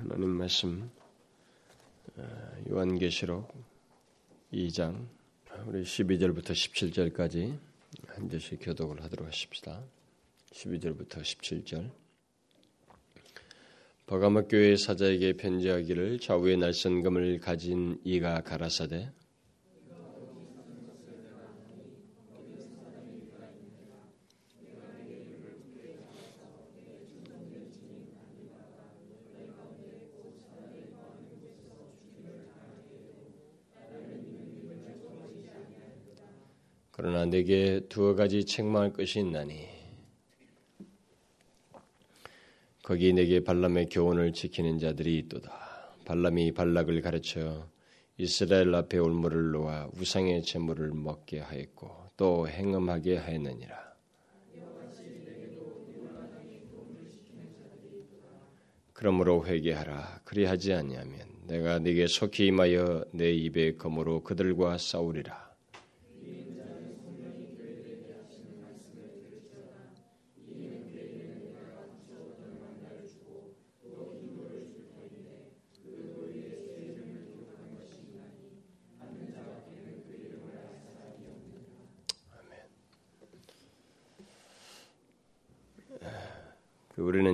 하나님 말씀 어, 요한계시록 2장 우리 12절부터 17절까지 한 절씩 교독을 하도록 하십시다. 12절부터 17절 버가목 교회 사자에게 편지하기를 좌우의 날선금을 가진 이가 가라사대 그러나 내게 두어 가지 책망할 것이 있나니 거기 내게 발람의 교훈을 지키는 자들이 있도다. 발람이 발락을 가르쳐 이스라엘 앞에 올무를 놓아 우상의 제물을 먹게 하였고 또 행음하게 하였느니라. 그러므로 회개하라. 그리하지 아니하면 내가 네게 속히 임하여 내 입의 검으로 그들과 싸우리라.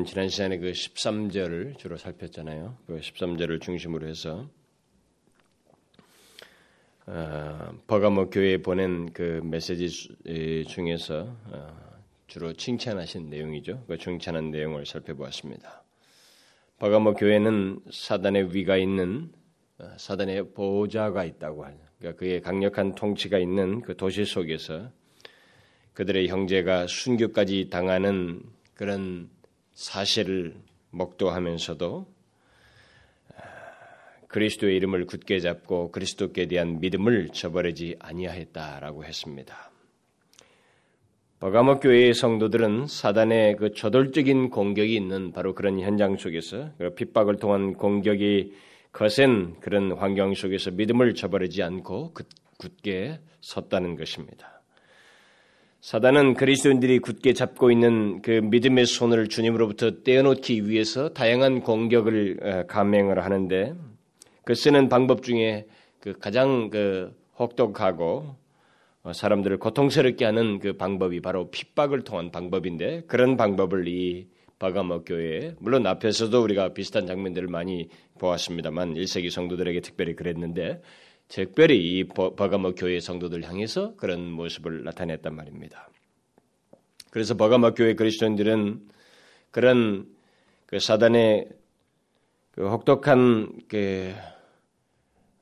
지난 시간에 그 13절을 주로 살폈잖아요. 그 13절을 중심으로 해서 어, 버가모 교회에 보낸 그 메시지 중에서 어, 주로 칭찬하신 내용이죠. 그 칭찬한 내용을 살펴보았습니다. 버가모 교회는 사단의 위가 있는 어, 사단의 보좌가 있다고 하죠. 그러니까 그의 강력한 통치가 있는 그 도시 속에서 그들의 형제가 순교까지 당하는 그런 사실을 목도하면서도 아, 그리스도의 이름을 굳게 잡고 그리스도께 대한 믿음을 저버리지 아니하였다라고 했습니다. 버가모 교회의 성도들은 사단의 그 저돌적인 공격이 있는 바로 그런 현장 속에서 그 핍박을 통한 공격이 거센 그런 환경 속에서 믿음을 저버리지 않고 굳게 섰다는 것입니다. 사단은 그리스도인들이 굳게 잡고 있는 그 믿음의 손을 주님으로부터 떼어놓기 위해서 다양한 공격을 어, 감행을 하는데 그 쓰는 방법 중에 그 가장 그 혹독하고 어, 사람들을 고통스럽게 하는 그 방법이 바로 핍박을 통한 방법인데 그런 방법을 이 바가모 교회에 물론 앞에서도 우리가 비슷한 장면들을 많이 보았습니다만 1세기 성도들에게 특별히 그랬는데 특별히 이 버가모 교회 성도들 향해서 그런 모습을 나타냈단 말입니다. 그래서 버가모 교회 그리스도인들은 그런 그 사단의 그 혹독한 그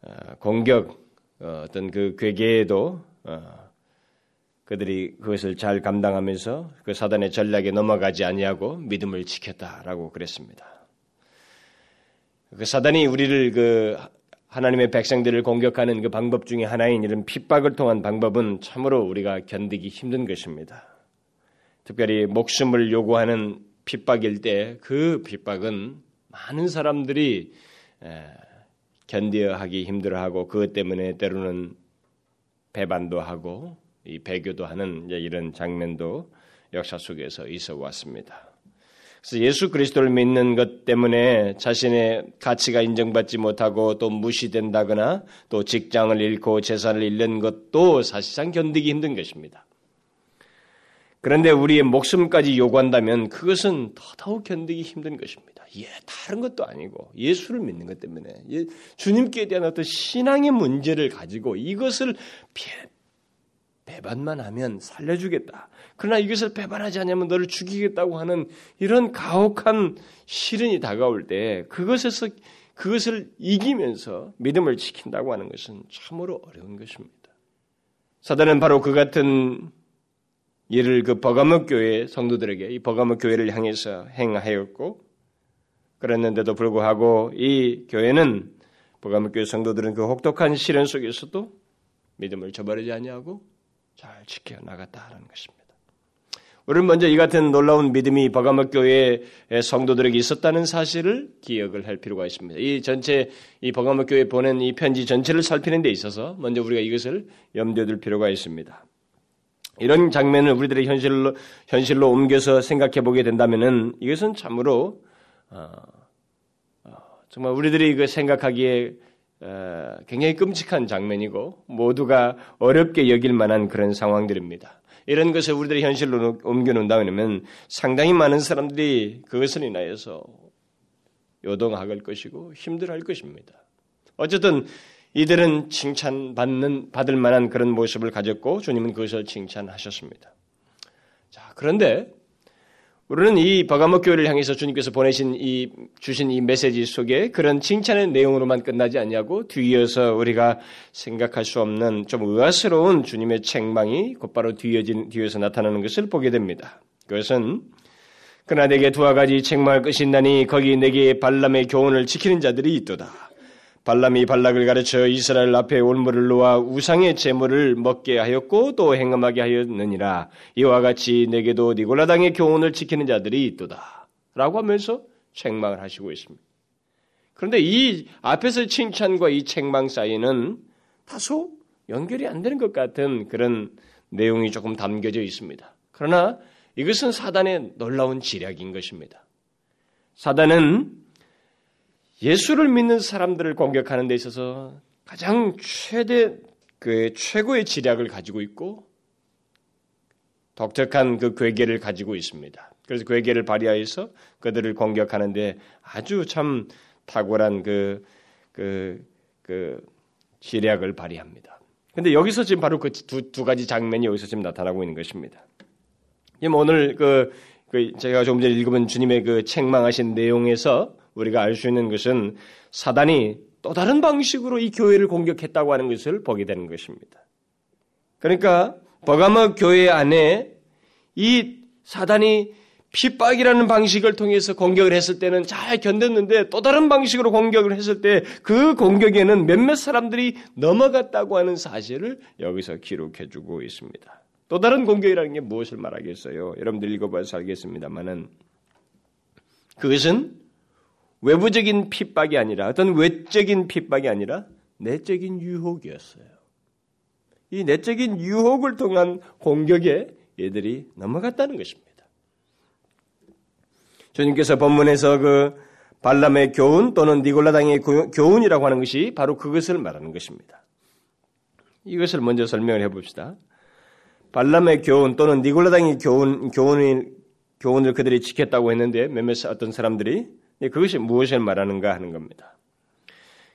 어, 공격 어, 어떤 그 괴계에도 어, 그들이 그것을 잘 감당하면서 그 사단의 전략에 넘어가지 아니하고 믿음을 지켰다라고 그랬습니다. 그 사단이 우리를 그 하나님의 백성들을 공격하는 그 방법 중에 하나인 이런 핍박을 통한 방법은 참으로 우리가 견디기 힘든 것입니다. 특별히 목숨을 요구하는 핍박일 때 그 핍박은 많은 사람들이 견뎌 하기 힘들어하고 그것 때문에 때로는 배반도 하고 이 배교도 하는 이런 장면도 역사 속에서 있어 왔습니다. 그래서 예수 그리스도를 믿는 것 때문에 자신의 가치가 인정받지 못하고 또 무시된다거나 또 직장을 잃고 재산을 잃는 것도 사실상 견디기 힘든 것입니다. 그런데 우리의 목숨까지 요구한다면 그것은 더더욱 견디기 힘든 것입니다. 예, 다른 것도 아니고 예수를 믿는 것 때문에 예, 주님께 대한 어떤 신앙의 문제를 가지고 이것을 배반만 하면 살려주겠다. 그러나 이것을 배반하지 않으면 너를 죽이겠다고 하는 이런 가혹한 시련이 다가올 때 그것에서 그것을 이기면서 믿음을 지킨다고 하는 것은 참으로 어려운 것입니다. 사단은 바로 그 같은 일을 그 버가목 교회 성도들에게 이 버가목 교회를 향해서 행하였고 그랬는데도 불구하고 이 교회는 버가목 교회 성도들은 그 혹독한 시련 속에서도 믿음을 저버리지 아니하고 잘 지켜 나갔다는 것입니다. 우리는 먼저 이 같은 놀라운 믿음이 버가목 교회의 성도들에게 있었다는 사실을 기억을 할 필요가 있습니다. 이 전체 이 버가목 교회 보낸 이 편지 전체를 살피는 데 있어서 먼저 우리가 이것을 염두에 둘 필요가 있습니다. 이런 장면을 우리들의 현실로 현실로 옮겨서 생각해 보게 된다면은 이것은 참으로 어, 어, 정말 우리들이 그 생각하기에 어, 굉장히 끔찍한 장면이고 모두가 어렵게 여길 만한 그런 상황들입니다. 이런 것을 우리들이 현실로 옮겨놓는다면 상당히 많은 사람들이 그것을 인하여서 요동할 것이고 힘들어할 것입니다. 어쨌든 이들은 칭찬받는 받을 만한 그런 모습을 가졌고 주님은 그것을 칭찬하셨습니다. 자, 그런데 우리는 이 버가모 교회를 향해서 주님께서 보내신 이 주신 이 메시지 속에 그런 칭찬의 내용으로만 끝나지 않냐고 뒤이어서 우리가 생각할 수 없는 좀 의아스러운 주님의 책망이 곧바로 뒤어진 뒤에서 나타나는 것을 보게 됩니다. 그것은 그러나 내게 두어 가지 책망할 것이 있나니 거기 내게 발람의 교훈을 지키는 자들이 있도다. 발람이 발락을 가르쳐 이스라엘 앞에 올무를 놓아 우상의 제물을 먹게 하였고 또 행음하게 하였느니라. 이와 같이 내게도 니골라당의 교훈을 지키는 자들이 있도다. 라고 하면서 책망을 하시고 있습니다. 그런데 이 앞에서 칭찬과 이 책망 사이는 다소 연결이 안 되는 것 같은 그런 내용이 조금 담겨져 있습니다. 그러나 이것은 사단의 놀라운 지략인 것입니다. 사단은 예수를 믿는 사람들을 공격하는 데 있어서 가장 최대 그 최고의 지략을 가지고 있고 독특한 그 괴계를 가지고 있습니다. 그래서 괴계를 발휘하여서 그들을 공격하는데 아주 참 탁월한 그, 그, 그 지략을 발휘합니다. 근데 여기서 지금 바로 그 두 두 가지 장면이 여기서 지금 나타나고 있는 것입니다. 지금 오늘 그, 그 제가 조금 전에 읽어본 주님의 그 책망하신 내용에서 우리가 알 수 있는 것은 사단이 또 다른 방식으로 이 교회를 공격했다고 하는 것을 보게 되는 것입니다. 그러니까 버가마 교회 안에 이 사단이 핍박이라는 방식을 통해서 공격을 했을 때는 잘 견뎠는데 또 다른 방식으로 공격을 했을 때 그 공격에는 몇몇 사람들이 넘어갔다고 하는 사실을 여기서 기록해 주고 있습니다. 또 다른 공격이라는 게 무엇을 말하겠어요? 여러분들 읽어봐서 알겠습니다만은 그것은 외부적인 핍박이 아니라 어떤 외적인 핍박이 아니라 내적인 유혹이었어요. 이 내적인 유혹을 통한 공격에 얘들이 넘어갔다는 것입니다. 주님께서 본문에서 그 발람의 교훈 또는 니골라당의 교훈이라고 하는 것이 바로 그것을 말하는 것입니다. 이것을 먼저 설명을 해봅시다. 발람의 교훈 또는 니골라당의 교훈, 교훈을, 교훈을 그들이 지켰다고 했는데 몇몇 어떤 사람들이 예, 그것이 무엇을 말하는가 하는 겁니다.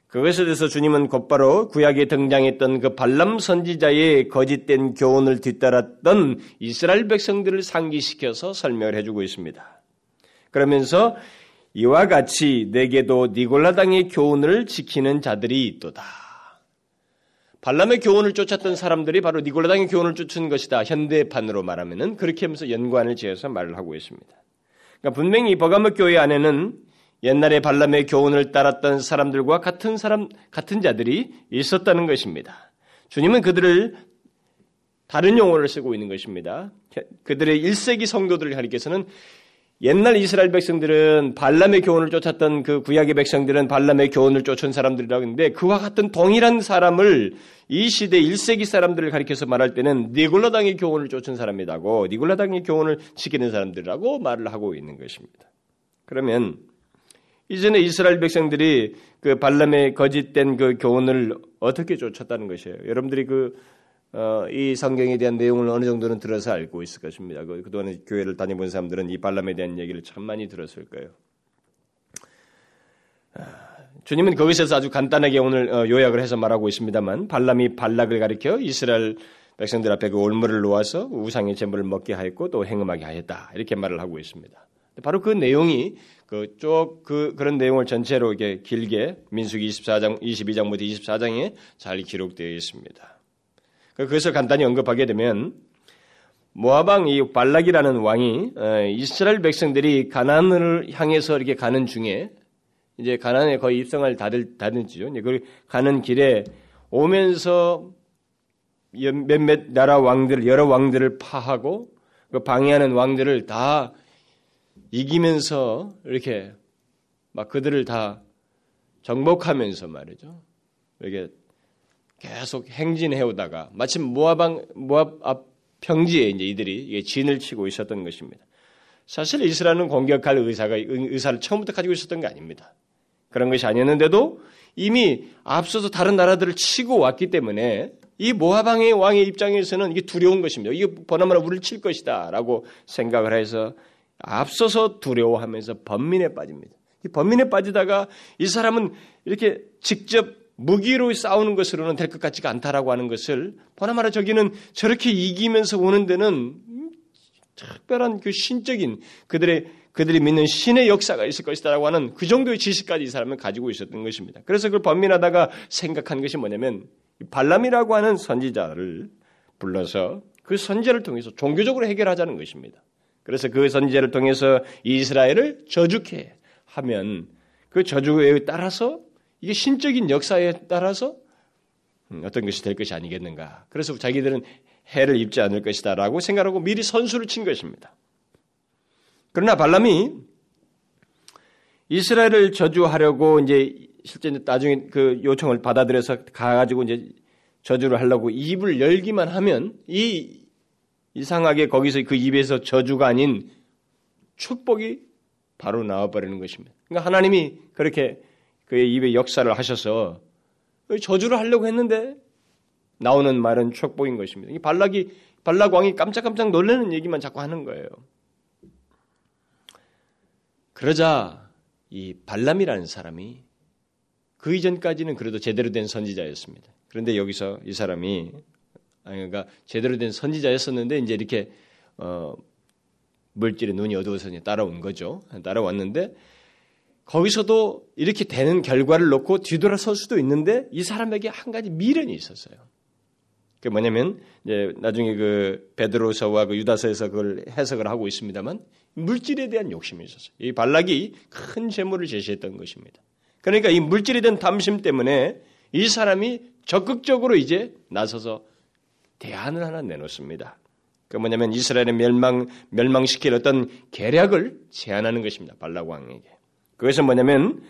그것에 대해서 주님은 곧바로 구약에 등장했던 그 발람 선지자의 거짓된 교훈을 뒤따랐던 이스라엘 백성들을 상기시켜서 설명을 해주고 있습니다. 그러면서 이와 같이 내게도 니골라당의 교훈을 지키는 자들이 있도다. 발람의 교훈을 쫓았던 사람들이 바로 니골라당의 교훈을 쫓은 것이다. 현대판으로 말하면은 그렇게 하면서 연관을 지어서 말을 하고 있습니다. 그러니까 분명히 버가목 교회 안에는 옛날에 발람의 교훈을 따랐던 사람들과 같은 사람, 같은 자들이 있었다는 것입니다. 주님은 그들을 다른 용어를 쓰고 있는 것입니다. 그들의 1세기 성도들을 가리켜서는 옛날 이스라엘 백성들은 발람의 교훈을 쫓았던 그 구약의 백성들은 발람의 교훈을 쫓은 사람들이라고 하는데 그와 같은 동일한 사람을 이 시대 1세기 사람들을 가리켜서 말할 때는 니골라당의 교훈을 쫓은 사람이라고 니골라당의 교훈을 지키는 사람들이라고 말을 하고 있는 것입니다. 그러면 이전에 이스라엘 백성들이 그 발람의 거짓된 그 교훈을 어떻게 쫓았다는 것이에요. 여러분들이 그, 어, 이 성경에 대한 내용을 어느 정도는 들어서 알고 있을 것입니다. 그, 그동안에 교회를 다녀본 사람들은 이 발람에 대한 얘기를 참 많이 들었을 거예요. 아, 주님은 거기서 아주 간단하게 오늘 어, 요약을 해서 말하고 있습니다만 발람이 발락을 가리켜 이스라엘 백성들 앞에 그 올무를 놓아서 우상의 제물을 먹게 하였고 또 행음하게 하였다 이렇게 말을 하고 있습니다. 바로 그 내용이 그쪽 그 그런 내용을 전체로 이렇게 길게 민수기 24장 22장부터 24장에 잘 기록되어 있습니다. 그 그것을 간단히 언급하게 되면 모아방 이 발락이라는 왕이 어, 이스라엘 백성들이 가나안을 향해서 이렇게 가는 중에 이제 가나안에 거의 입성을 다들 다든지요. 그 가는 길에 오면서 몇몇 나라 왕들 여러 왕들을 파하고 그 방해하는 왕들을 다 이기면서 이렇게 막 그들을 다 정복하면서 말이죠. 이렇게 계속 행진해 오다가 마침 모압방 모압 앞 평지에 이제 이들이 진을 치고 있었던 것입니다. 사실 이스라엘은 공격할 의사가 의사를 처음부터 가지고 있었던 게 아닙니다. 그런 것이 아니었는데도 이미 앞서서 다른 나라들을 치고 왔기 때문에 이 모하방의 왕의 입장에서는 이게 두려운 것입니다. 이게 보나마나 우리를 칠 것이다라고 생각을 해서 앞서서 두려워하면서 번민에 빠집니다. 이 번민에 빠지다가 이 사람은 이렇게 직접 무기로 싸우는 것으로는 될 것 같지가 않다라고 하는 것을 보나마나 저기는 저렇게 이기면서 오는 데는 특별한 그 신적인 그들의 그들이 믿는 신의 역사가 있을 것이다라고 하는 그 정도의 지식까지 이 사람은 가지고 있었던 것입니다. 그래서 그걸 번민하다가 생각한 것이 뭐냐면 발람이라고 하는 선지자를 불러서 그 선지자를 통해서 종교적으로 해결하자는 것입니다. 그래서 그 선지자를 통해서 이스라엘을 저주케 하면 그 저주에 따라서 이게 신적인 역사에 따라서 음, 어떤 것이 될 것이 아니겠는가. 그래서 자기들은 해를 입지 않을 것이다라고 생각하고 미리 선수를 친 것입니다. 그러나 발람이 이스라엘을 저주하려고 이제 실제 나중에 그 요청을 받아들여서 가가지고 이제 저주를 하려고 입을 열기만 하면 이 이상하게 거기서 그 입에서 저주가 아닌 축복이 바로 나와버리는 것입니다. 그러니까 하나님이 그렇게 그의 입에 역사를 하셔서 저주를 하려고 했는데 나오는 말은 축복인 것입니다. 이 발락이 발락 왕이 깜짝깜짝 놀라는 얘기만 자꾸 하는 거예요. 그러자 이 발람이라는 사람이 그 이전까지는 그래도 제대로 된 선지자였습니다. 그런데 여기서 이 사람이 그러니까 제대로 된 선지자였었는데 이제 이렇게 어 물질의 눈이 어두워서 따라온 거죠. 따라왔는데 거기서도 이렇게 되는 결과를 놓고 뒤돌아설 수도 있는데 이 사람에게 한 가지 미련이 있었어요. 그 뭐냐면 이제 나중에 그 베드로서와 그 유다서에서 그걸 해석을 하고 있습니다만 물질에 대한 욕심이 있었어요. 이 발락이 큰 재물을 제시했던 것입니다. 그러니까 이 물질에 대한 탐심 때문에 이 사람이 적극적으로 이제 나서서 대안을 하나 내놓습니다. 그 뭐냐면 이스라엘의 멸망 멸망시킬 어떤 계략을 제안하는 것입니다. 발락 왕에게. 그것은 뭐냐면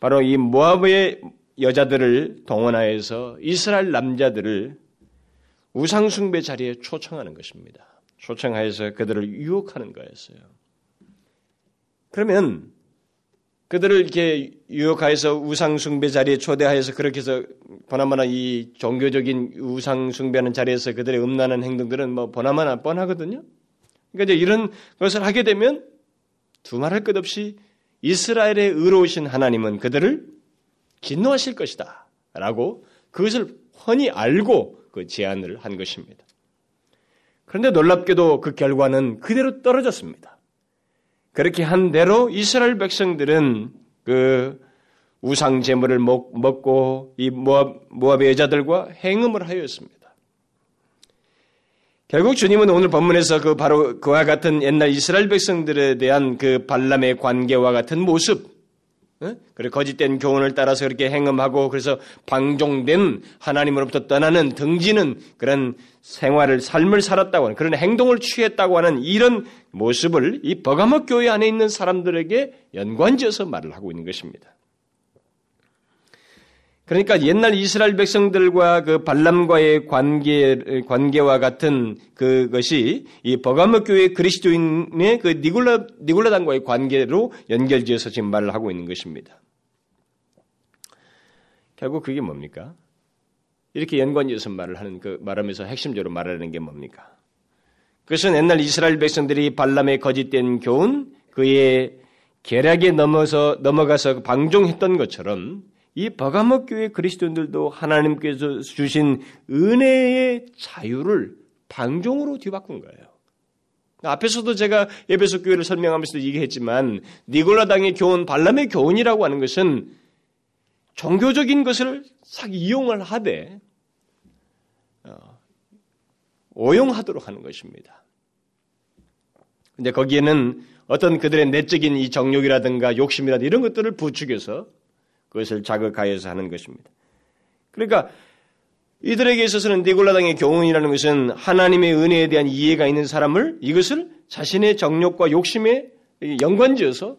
바로 이 모압의 여자들을 동원하여서 이스라엘 남자들을 우상 숭배 자리에 초청하는 것입니다. 초청하여서 그들을 유혹하는 거였어요. 그러면 그들을 이렇게 유혹하여서 우상숭배 자리에 초대하여서 그렇게 해서 보나마나 이 종교적인 우상숭배하는 자리에서 그들의 음란한 행동들은 뭐 보나마나 뻔하거든요. 그러니까 이제 이런 것을 하게 되면 두말할 것 없이 이스라엘의 의로우신 하나님은 그들을 진노하실 것이다. 라고 그것을 훤히 알고 그 제안을 한 것입니다. 그런데 놀랍게도 그 결과는 그대로 떨어졌습니다. 그렇게 한 대로 이스라엘 백성들은 그 우상 제물을 먹고 이 모압, 모압의 여자들과 행음을 하였습니다. 결국 주님은 오늘 본문에서 그 바로 그와 같은 옛날 이스라엘 백성들에 대한 그 발람의 관계와 같은 모습, 그리고 거짓된 교훈을 따라서 그렇게 행음하고 그래서 방종된 하나님으로부터 떠나는 등지는 그런 생활을 삶을 살았다고 하는 그런 행동을 취했다고 하는 이런 모습을 이 버가모 교회 안에 있는 사람들에게 연관지어서 말을 하고 있는 것입니다. 그러니까 옛날 이스라엘 백성들과 그 발람과의 관계, 관계와 같은 그것이 이 버가모 교회 그리스도인의 그 니골라, 니골라당과의 관계로 연결지어서 지금 말을 하고 있는 것입니다. 결국 그게 뭡니까? 이렇게 연관지어서 말을 하는 그 말하면서 핵심적으로 말하는 게 뭡니까? 그것은 옛날 이스라엘 백성들이 발람의 거짓된 교훈, 그의 계략에 넘어서, 넘어가서 방종했던 것처럼 이 버가모 교회 그리스도인들도 하나님께서 주신 은혜의 자유를 방종으로 뒤바꾼 거예요. 앞에서도 제가 에베소 교회를 설명하면서 얘기했지만 니골라당의 교훈, 발람의 교훈이라고 하는 것은 종교적인 것을 싹 이용을 하되 어, 오용하도록 하는 것입니다. 근데 거기에는 어떤 그들의 내적인 이 정욕이라든가 욕심이라든가 이런 것들을 부추겨서 그것을 자극하여서 하는 것입니다. 그러니까 이들에게 있어서는 니골라당의 교훈이라는 것은 하나님의 은혜에 대한 이해가 있는 사람을 이것을 자신의 정욕과 욕심에 연관지어서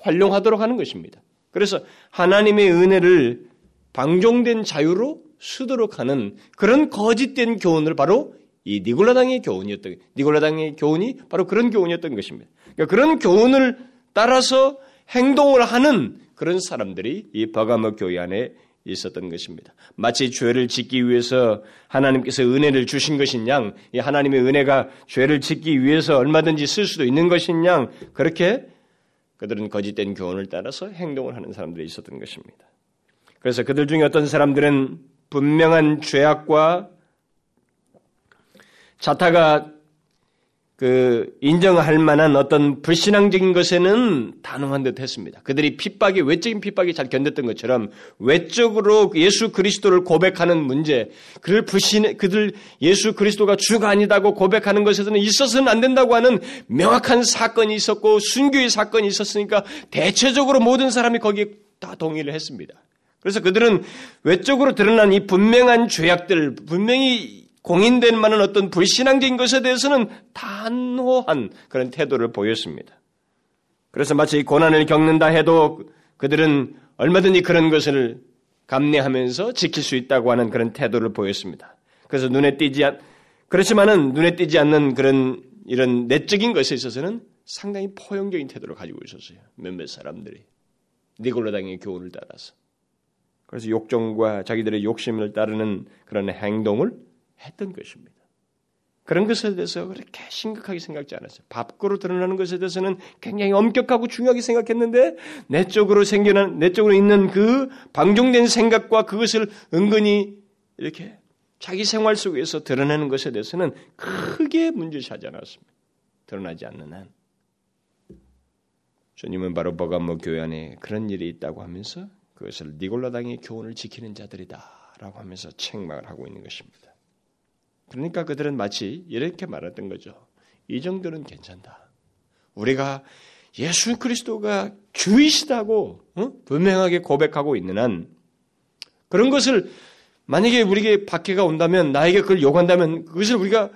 활용하도록 하는 것입니다. 그래서 하나님의 은혜를 방종된 자유로 쓰도록 하는 그런 거짓된 교훈을 바로 이 니골라당의 교훈이었던 니골라당의 교훈이 바로 그런 교훈이었던 것입니다. 그러니까 그런 교훈을 따라서 행동을 하는 그런 사람들이 이 버가모 교회 안에 있었던 것입니다. 마치 죄를 짓기 위해서 하나님께서 은혜를 주신 것인 양, 이 하나님의 은혜가 죄를 짓기 위해서 얼마든지 쓸 수도 있는 것인 양, 그렇게 그들은 거짓된 교훈을 따라서 행동을 하는 사람들이 있었던 것입니다. 그래서 그들 중에 어떤 사람들은 분명한 죄악과 자타가 그 인정할 만한 어떤 불신앙적인 것에는 단호한 듯 했습니다. 그들이 핍박이 외적인 핍박이 잘 견뎠던 것처럼 외적으로 예수 그리스도를 고백하는 문제, 그들 불신 그들 예수 그리스도가 주가 아니다고 고백하는 것에서는 있어서는 안 된다고 하는 명확한 사건이 있었고 순교의 사건이 있었으니까 대체적으로 모든 사람이 거기에 다 동의를 했습니다. 그래서 그들은 외적으로 드러난 이 분명한 죄악들, 분명히 공인된 만한 어떤 불신앙적인 것에 대해서는 단호한 그런 태도를 보였습니다. 그래서 마치 고난을 겪는다 해도 그들은 얼마든지 그런 것을 감내하면서 지킬 수 있다고 하는 그런 태도를 보였습니다. 그래서 눈에 띄지 않, 그렇지만은 눈에 띄지 않는 그런 이런 내적인 것에 있어서는 상당히 포용적인 태도를 가지고 있었어요. 몇몇 사람들이. 니골로당의 교훈을 따라서. 그래서 욕정과 자기들의 욕심을 따르는 그런 행동을 했던 것입니다. 그런 것에 대해서 그렇게 심각하게 생각지 않았어요. 밖으로 드러나는 것에 대해서는 굉장히 엄격하고 중요하게 생각했는데 내적으로 생겨난 내적으로 있는 그 방종된 생각과 그것을 은근히 이렇게 자기 생활 속에서 드러내는 것에 대해서는 크게 문제시하지 않았습니다. 드러나지 않는 한. 주님은 바로 버가모 교회 안에 그런 일이 있다고 하면서 그것을 니골라당의 교훈을 지키는 자들이다라고 하면서 책망을 하고 있는 것입니다. 그러니까 그들은 마치 이렇게 말했던 거죠. 이 정도는 괜찮다. 우리가 예수 그리스도가 주이시다고 어? 분명하게 고백하고 있는 한 그런 것을 만약에 우리에게 박해가 온다면 나에게 그걸 요구한다면 그것을 우리가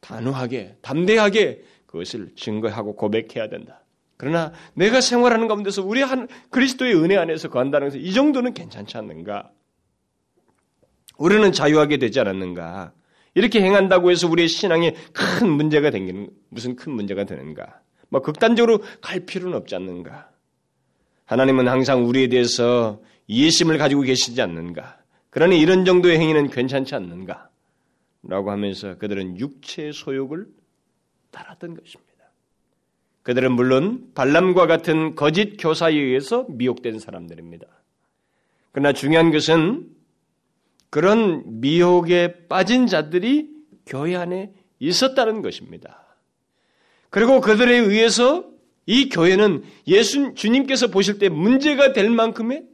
단호하게 담대하게 그것을 증거하고 고백해야 된다. 그러나 내가 생활하는 가운데서 우리 한 그리스도의 은혜 안에서 거한다는 것은 이 정도는 괜찮지 않는가? 우리는 자유하게 되지 않았는가? 이렇게 행한다고 해서 우리의 신앙에 큰 문제가 생기는 무슨 큰 문제가 되는가? 뭐 극단적으로 갈 필요는 없지 않는가? 하나님은 항상 우리에 대해서 이해심을 가지고 계시지 않는가? 그러니 이런 정도의 행위는 괜찮지 않는가? 라고 하면서 그들은 육체의 소욕을 따랐던 것입니다. 그들은 물론 발람과 같은 거짓 교사에 의해서 미혹된 사람들입니다. 그러나 중요한 것은 그런 미혹에 빠진 자들이 교회 안에 있었다는 것입니다. 그리고 그들에 의해서 이 교회는 예수 주님께서 보실 때 문제가 될 만큼의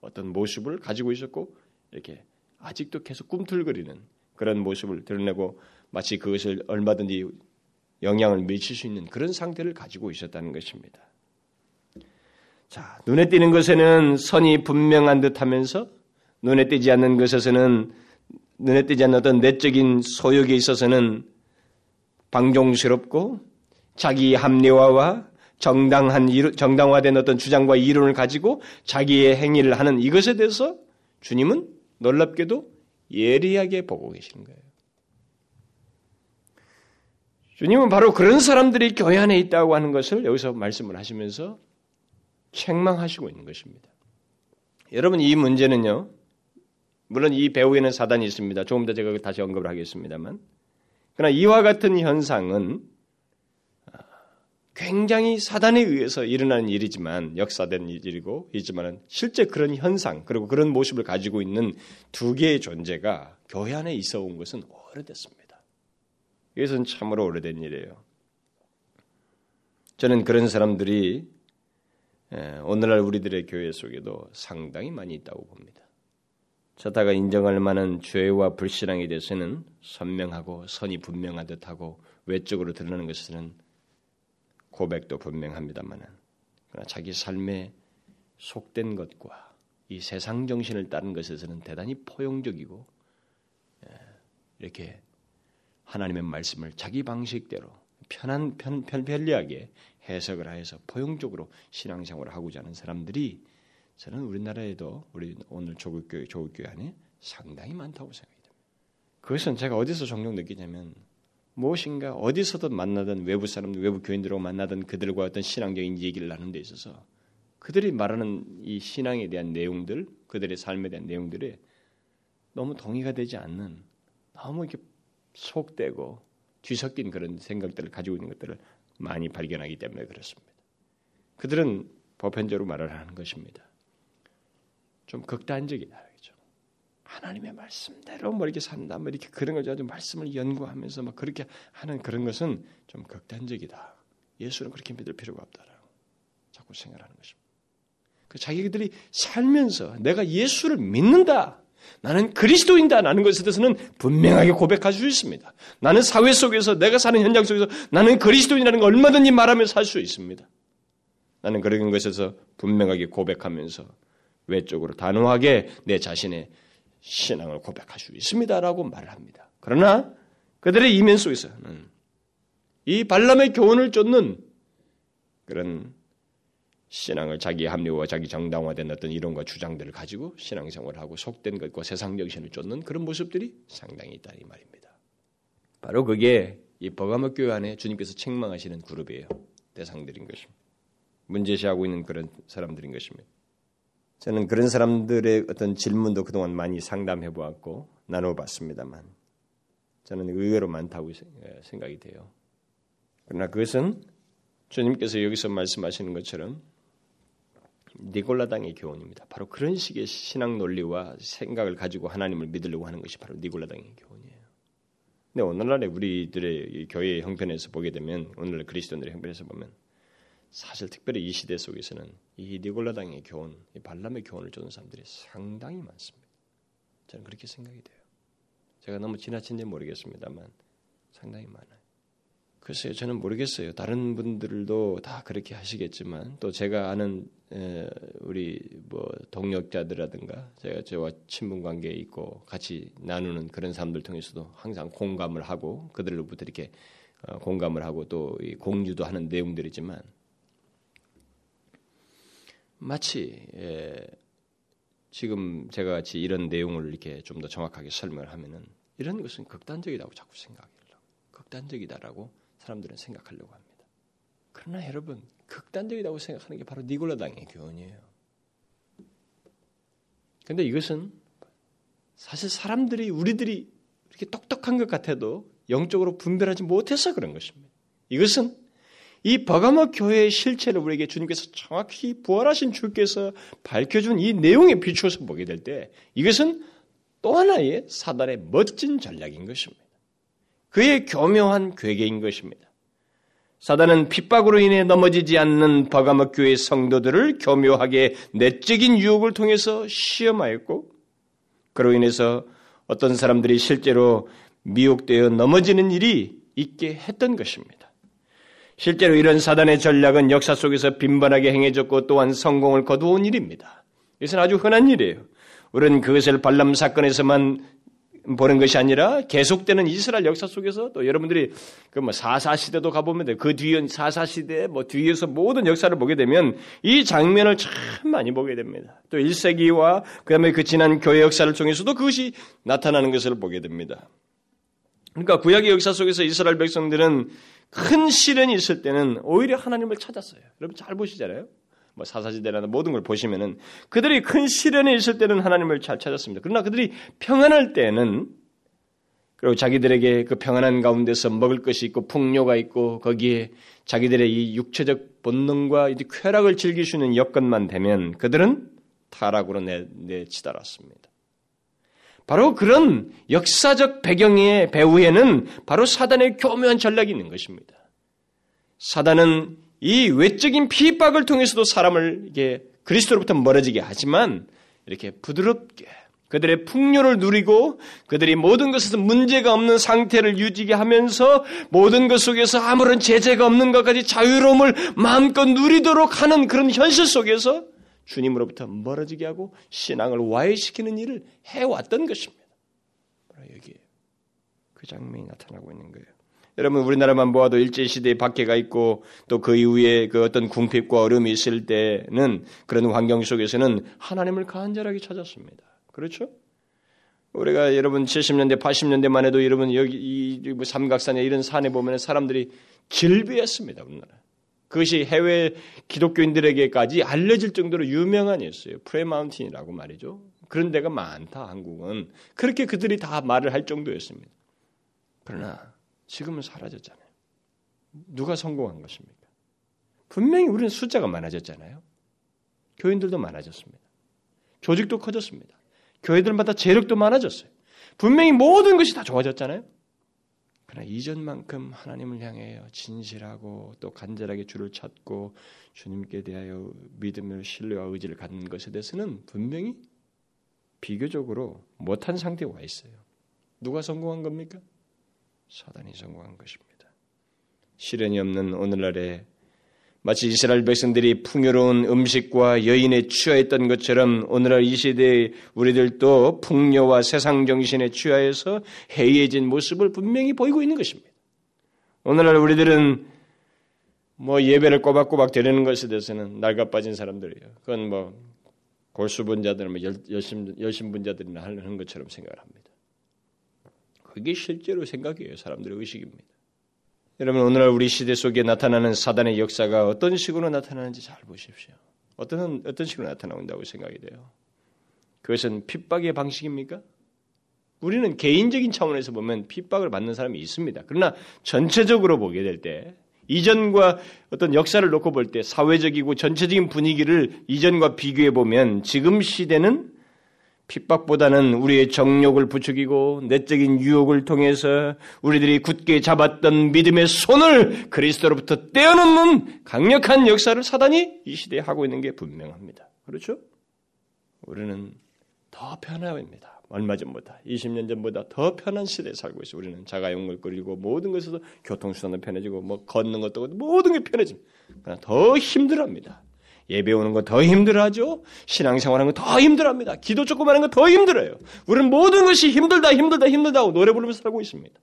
어떤 모습을 가지고 있었고 이렇게 아직도 계속 꿈틀거리는 그런 모습을 드러내고 마치 그것을 얼마든지 영향을 미칠 수 있는 그런 상태를 가지고 있었다는 것입니다. 자, 눈에 띄는 것에는 선이 분명한 듯 하면서 눈에 띄지 않는 것에서는 눈에 띄지 않는 어떤 내적인 소욕에 있어서는 방종스럽고 자기 합리화와 정당한 정당화된 어떤 주장과 이론을 가지고 자기의 행위를 하는 이것에 대해서 주님은 놀랍게도 예리하게 보고 계시는 거예요. 주님은 바로 그런 사람들이 교회 안에 있다고 하는 것을 여기서 말씀을 하시면서 책망하시고 있는 것입니다. 여러분 이 문제는요. 물론 이 배후에는 사단이 있습니다. 조금 더 제가 다시 언급을 하겠습니다만. 그러나 이와 같은 현상은 아, 굉장히 사단에 의해서 일어나는 일이지만 역사된 일이고 있지만 실제 그런 현상 그리고 그런 모습을 가지고 있는 두 개의 존재가 교회 안에 있어 온 것은 오래됐습니다. 이것은 참으로 오래된 일이에요. 저는 그런 사람들이 오늘날 우리들의 교회 속에도 상당히 많이 있다고 봅니다. 자다가 인정할 만한 죄와 불신앙에 대해서는 선명하고 선이 분명한 듯하고 외적으로 드러나는 것은 고백도 분명합니다만 그러나 자기 삶에 속된 것과 이 세상 정신을 따른 것에서는 대단히 포용적이고 예, 이렇게 하나님의 말씀을 자기 방식대로 편한 편, 편 편리하게 해석을 하여서 포용적으로 신앙생활을 하고자 하는 사람들이 저는 우리나라에도 우리 오늘 조국교회 조국교회 안에 상당히 많다고 생각이 됩니다. 그것은 제가 어디서 종종 느끼냐면 무엇인가 어디서든 만나던 외부 사람, 외부 교인들하고 만나던 그들과 어떤 신앙적인 얘기를 나눈 데 있어서 그들이 말하는 이 신앙에 대한 내용들, 그들의 삶에 대한 내용들이 너무 동의가 되지 않는 너무 이렇게 속되고 뒤섞인 그런 생각들을 가지고 있는 것들을 많이 발견하기 때문에 그렇습니다. 그들은 보편적으로 말을 하는 것입니다. 좀 극단적이다. 그죠? 하나님의 말씀대로 뭐 이렇게 산다, 뭐 이렇게 그런 걸 가지고 말씀을 연구하면서 막 그렇게 하는 그런 것은 좀 극단적이다. 예수는 그렇게 믿을 필요가 없다라고 자꾸 생각하는 것입니다. 그 자기들이 살면서 내가 예수를 믿는다. 나는 그리스도인다 라는 것에 대해서는 분명하게 고백할 수 있습니다. 나는 사회 속에서 내가 사는 현장 속에서 나는 그리스도인이라는 걸 얼마든지 말하며 살 수 있습니다. 나는 그런 것에서 분명하게 고백하면서 외적으로 단호하게 내 자신의 신앙을 고백할 수 있습니다라고 말을 합니다. 그러나 그들의 이면 속에서는 이 발람의 교훈을 쫓는 그런 신앙을 자기 합리화, 자기 정당화된 어떤 이론과 주장들을 가지고 신앙생활을 하고 속된 것과 세상 정신을 쫓는 그런 모습들이 상당히 있다 이 말입니다. 바로 그게 이 버가모 교회 안에 주님께서 책망하시는 그룹이에요. 대상들인 것입니다. 문제시하고 있는 그런 사람들인 것입니다. 저는 그런 사람들의 어떤 질문도 그동안 많이 상담해 보았고 나눠 봤습니다만 저는 의외로 많다고 생각이 돼요. 그러나 그것은 주님께서 여기서 말씀하시는 것처럼 니골라당의 교훈입니다. 바로 그런 식의 신앙 논리와 생각을 가지고 하나님을 믿으려고 하는 것이 바로 니골라당의 교훈이에요. 근데 오늘날의 우리들의 교회의 형편에서 보게 되면 오늘날 그리스도인들의 형편에서 보면 사실 특별히 이 시대 속에서는 이 니골라당의 교훈, 이 발람의 교훈을 쫓는 사람들이 상당히 많습니다. 저는 그렇게 생각이 돼요. 제가 너무 지나친지 모르겠습니다만 상당히 많아요. 글쎄요, 저는 모르겠어요. 다른 분들도 다 그렇게 하시겠지만 또 제가 아는 우리 뭐 동역자들이라든가 제가 저와 친분 관계에 있고 같이 나누는 그런 사람들 통해서도 항상 공감을 하고 그들로부터 이렇게 어, 공감을 하고 또 공유도 하는 내용들이지만 마치 예, 지금 제가 같이 이런 내용을 이렇게 좀 더 정확하게 설명을 하면은 이런 것은 극단적이라고 자꾸 생각해요. 극단적이다라고 사람들은 생각하려고 합니다. 그러나 여러분 극단적이라고 생각하는 게 바로 니골라당의 교훈이에요. 근데 이것은 사실 사람들이 우리들이 이렇게 똑똑한 것 같아도 영적으로 분별하지 못해서 그런 것입니다. 이것은 이 버가모 교회의 실체를 우리에게 주님께서 정확히 부활하신 주께서 밝혀준 이 내용에 비추어서 보게 될 때 이것은 또 하나의 사단의 멋진 전략인 것입니다. 그의 교묘한 괴계인 것입니다. 사단은 핍박으로 인해 넘어지지 않는 버가모 교회 성도들을 교묘하게 내적인 유혹을 통해서 시험하였고 그로 인해서 어떤 사람들이 실제로 미혹되어 넘어지는 일이 있게 했던 것입니다. 실제로 이런 사단의 전략은 역사 속에서 빈번하게 행해졌고 또한 성공을 거두온 일입니다. 이것은 아주 흔한 일이에요. 우리는 그것을 발람 사건에서만 보는 것이 아니라 계속되는 이스라엘 역사 속에서 또 여러분들이 그뭐 사사 시대도 가보면 돼. 그 뒤에 사사 시대 뭐 뒤에서 모든 역사를 보게 되면 이 장면을 참 많이 보게 됩니다. 또 1세기와 그다음에 그 지난 교회 역사를 통해서도 그것이 나타나는 것을 보게 됩니다. 그러니까 구약의 역사 속에서 이스라엘 백성들은 큰 시련이 있을 때는 오히려 하나님을 찾았어요. 여러분 잘 보시잖아요. 뭐 사사시대나 모든 걸 보시면은 그들이 큰 시련에 있을 때는 하나님을 잘 찾았습니다. 그러나 그들이 평안할 때는 그리고 자기들에게 그 평안한 가운데서 먹을 것이 있고 풍요가 있고 거기에 자기들의 이 육체적 본능과 이 쾌락을 있는 여건만 되면 그들은 타락으로 내, 내치달았습니다. 바로 그런 역사적 배경의 배후에는 바로 사단의 교묘한 전략이 있는 것입니다. 사단은 이 외적인 피박을 통해서도 사람을 이게 그리스도로부터 멀어지게 하지만 이렇게 부드럽게 그들의 풍요를 누리고 그들이 모든 것에서 문제가 없는 상태를 유지게 하면서 모든 것 속에서 아무런 제재가 없는 것까지 자유로움을 마음껏 누리도록 하는 그런 현실 속에서 주님으로부터 멀어지게 하고 신앙을 와해시키는 일을 해왔던 것입니다. 여기에 그 장면이 나타나고 있는 거예요. 여러분 우리나라만 보아도 일제 시대에 박해가 있고 또 그 이후에 그 어떤 궁핍과 어려움이 있을 때는 그런 환경 속에서는 하나님을 간절하게 찾았습니다. 그렇죠? 우리가 여러분 70년대, 80년대만 해도 여러분 여기 이 삼각산에 이런 산에 보면 사람들이 질비했습니다. 우리나라. 그것이 해외 기독교인들에게까지 알려질 정도로 유명한 일이었어요. 프레마운틴이라고 말이죠. 그런 데가 많다, 한국은. 그렇게 그들이 다 말을 할 정도였습니다. 그러나 지금은 사라졌잖아요. 누가 성공한 것입니까? 분명히 우리는 숫자가 많아졌잖아요. 교인들도 많아졌습니다. 조직도 커졌습니다. 교회들마다 재력도 많아졌어요. 분명히 모든 것이 다 좋아졌잖아요. 그러나 이전만큼 하나님을 향해 진실하고 또 간절하게 주를 찾고 주님께 대하여 믿음을 신뢰와 의지를 갖는 것에 대해서는 분명히 비교적으로 못한 상태에 와 있어요. 누가 성공한 겁니까? 사단이 성공한 것입니다. 시련이 없는 오늘날에 마치 이스라엘 백성들이 풍요로운 음식과 여인에 취하였던 것처럼 오늘날 이 시대의 우리들도 풍요와 세상 정신에 취하여서 해이해진 모습을 분명히 보이고 있는 것입니다. 오늘날 우리들은 뭐 예배를 꼬박꼬박 드리는 것에 대해서는 낡아 빠진 사람들이에요. 그건 뭐 골수분자들, 뭐 열심 열심분자들이나 하는 것처럼 생각을 합니다. 그게 실제로 생각이에요. 사람들의 의식입니다. 여러분 오늘날 우리 시대 속에 나타나는 사단의 역사가 어떤 식으로 나타나는지 잘 보십시오. 어떤 어떤 식으로 나타나온다고 생각이 돼요. 그것은 핍박의 방식입니까? 우리는 개인적인 차원에서 보면 핍박을 받는 사람이 있습니다. 그러나 전체적으로 보게 될 때 이전과 어떤 역사를 놓고 볼 때 사회적이고 전체적인 분위기를 이전과 비교해 보면 지금 시대는 핍박보다는 우리의 정욕을 부추기고 내적인 유혹을 통해서 우리들이 굳게 잡았던 믿음의 손을 그리스도로부터 떼어놓는 강력한 역사를 사단이 이 시대에 하고 있는 게 분명합니다. 그렇죠? 우리는 더 편합니다. 얼마 전보다 20년 전보다 더 편한 시대에 살고 있어요. 우리는 자가용을 끌리고 모든 것에서 교통수단도 편해지고 뭐 걷는 것도 모든 게 편해집니다. 더 힘들합니다. 예배 오는 거 더 힘들어하죠. 신앙생활 하는 거 더 힘들어합니다. 기도 조금 하는 거 더 힘들어요. 우리는 모든 것이 힘들다, 힘들다, 힘들다고 노래 부르면서 살고 있습니다.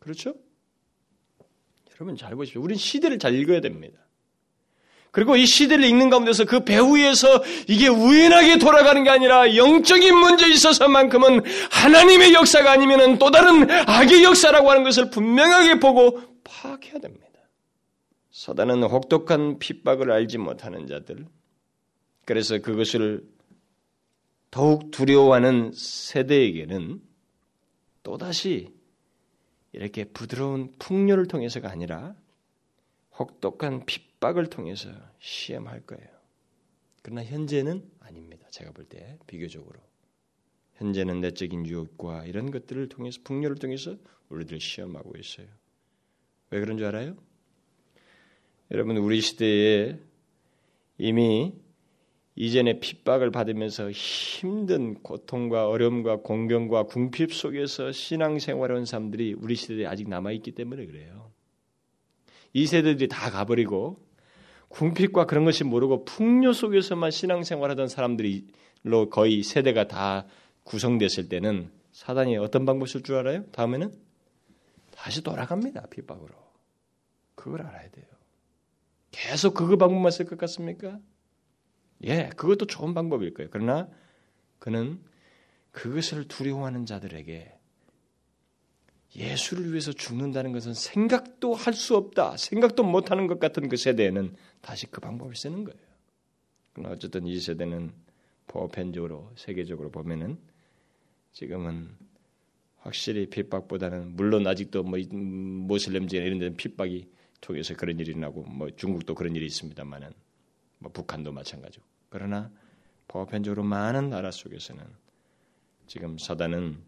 그렇죠? 여러분 잘 보십시오. 우리는 시대를 잘 읽어야 됩니다. 그리고 이 시대를 읽는 가운데서 그 배후에서 이게 우연하게 돌아가는 게 아니라 영적인 문제에 있어서만큼은 하나님의 역사가 아니면 또 다른 악의 역사라고 하는 것을 분명하게 보고 파악해야 됩니다. 사단은 혹독한 핍박을 알지 못하는 자들, 그래서 그것을 더욱 두려워하는 세대에게는 또다시 이렇게 부드러운 풍요를 통해서가 아니라 혹독한 핍박을 통해서 시험할 거예요. 그러나 현재는 아닙니다. 제가 볼 때 비교적으로 현재는 내적인 유혹과 이런 것들을 통해서 풍요를 통해서 우리들 시험하고 있어요. 왜 그런 줄 알아요? 여러분 우리 시대에 이미 이전에 핍박을 받으면서 힘든 고통과 어려움과 공경과 궁핍 속에서 신앙생활을 한 사람들이 우리 시대에 아직 남아 있기 때문에 그래요. 이 세대들이 다 가버리고 궁핍과 그런 것이 모르고 풍요 속에서만 신앙생활하던 사람들이로 거의 세대가 다 구성됐을 때는 사단이 어떤 방법 쓸 줄 알아요? 다음에는 다시 돌아갑니다 핍박으로. 그걸 알아야 돼요. 계속 그거 방법만 쓸 것 같습니까? 예, 그것도 좋은 방법일 거예요. 그러나 그는 그것을 두려워하는 자들에게 예수를 위해서 죽는다는 것은 생각도 할 수 없다, 생각도 못하는 것 같은 그 세대에는 다시 그 방법을 쓰는 거예요. 그러나 어쨌든 이 세대는 보편적으로 세계적으로 보면은 지금은 확실히 핍박보다는 물론 아직도 뭐 모슬렘지나 이런 데는 핍박이 통해서 그런 일이 나고 뭐 중국도 그런 일이 있습니다만은 뭐 북한도 마찬가지고 그러나 보편적으로 많은 나라 속에서는 지금 사단은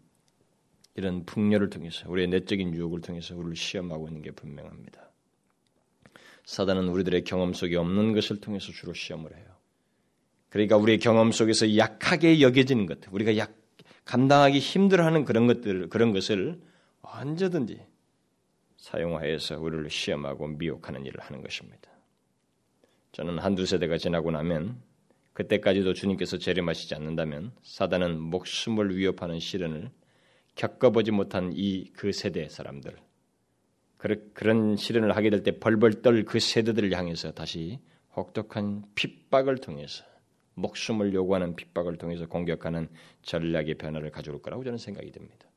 이런 풍요를 통해서 우리의 내적인 유혹을 통해서 우리를 시험하고 있는 게 분명합니다. 사단은 우리들의 경험 속에 없는 것을 통해서 주로 시험을 해요. 그러니까 우리의 경험 속에서 약하게 여겨지는 것, 우리가 약 감당하기 힘들어하는 그런 것들 그런 것을 언제든지 사용하여서 우리를 시험하고 미혹하는 일을 하는 것입니다. 저는 한두 세대가 지나고 나면 그때까지도 주님께서 재림하시지 않는다면 사단은 목숨을 위협하는 시련을 겪어보지 못한 이 그 세대 사람들 그런 시련을 하게 될 때 벌벌 떨 그 세대들을 향해서 다시 혹독한 핍박을 통해서 목숨을 요구하는 핍박을 통해서 공격하는 전략의 변화를 가져올 거라고 저는 생각이 듭니다.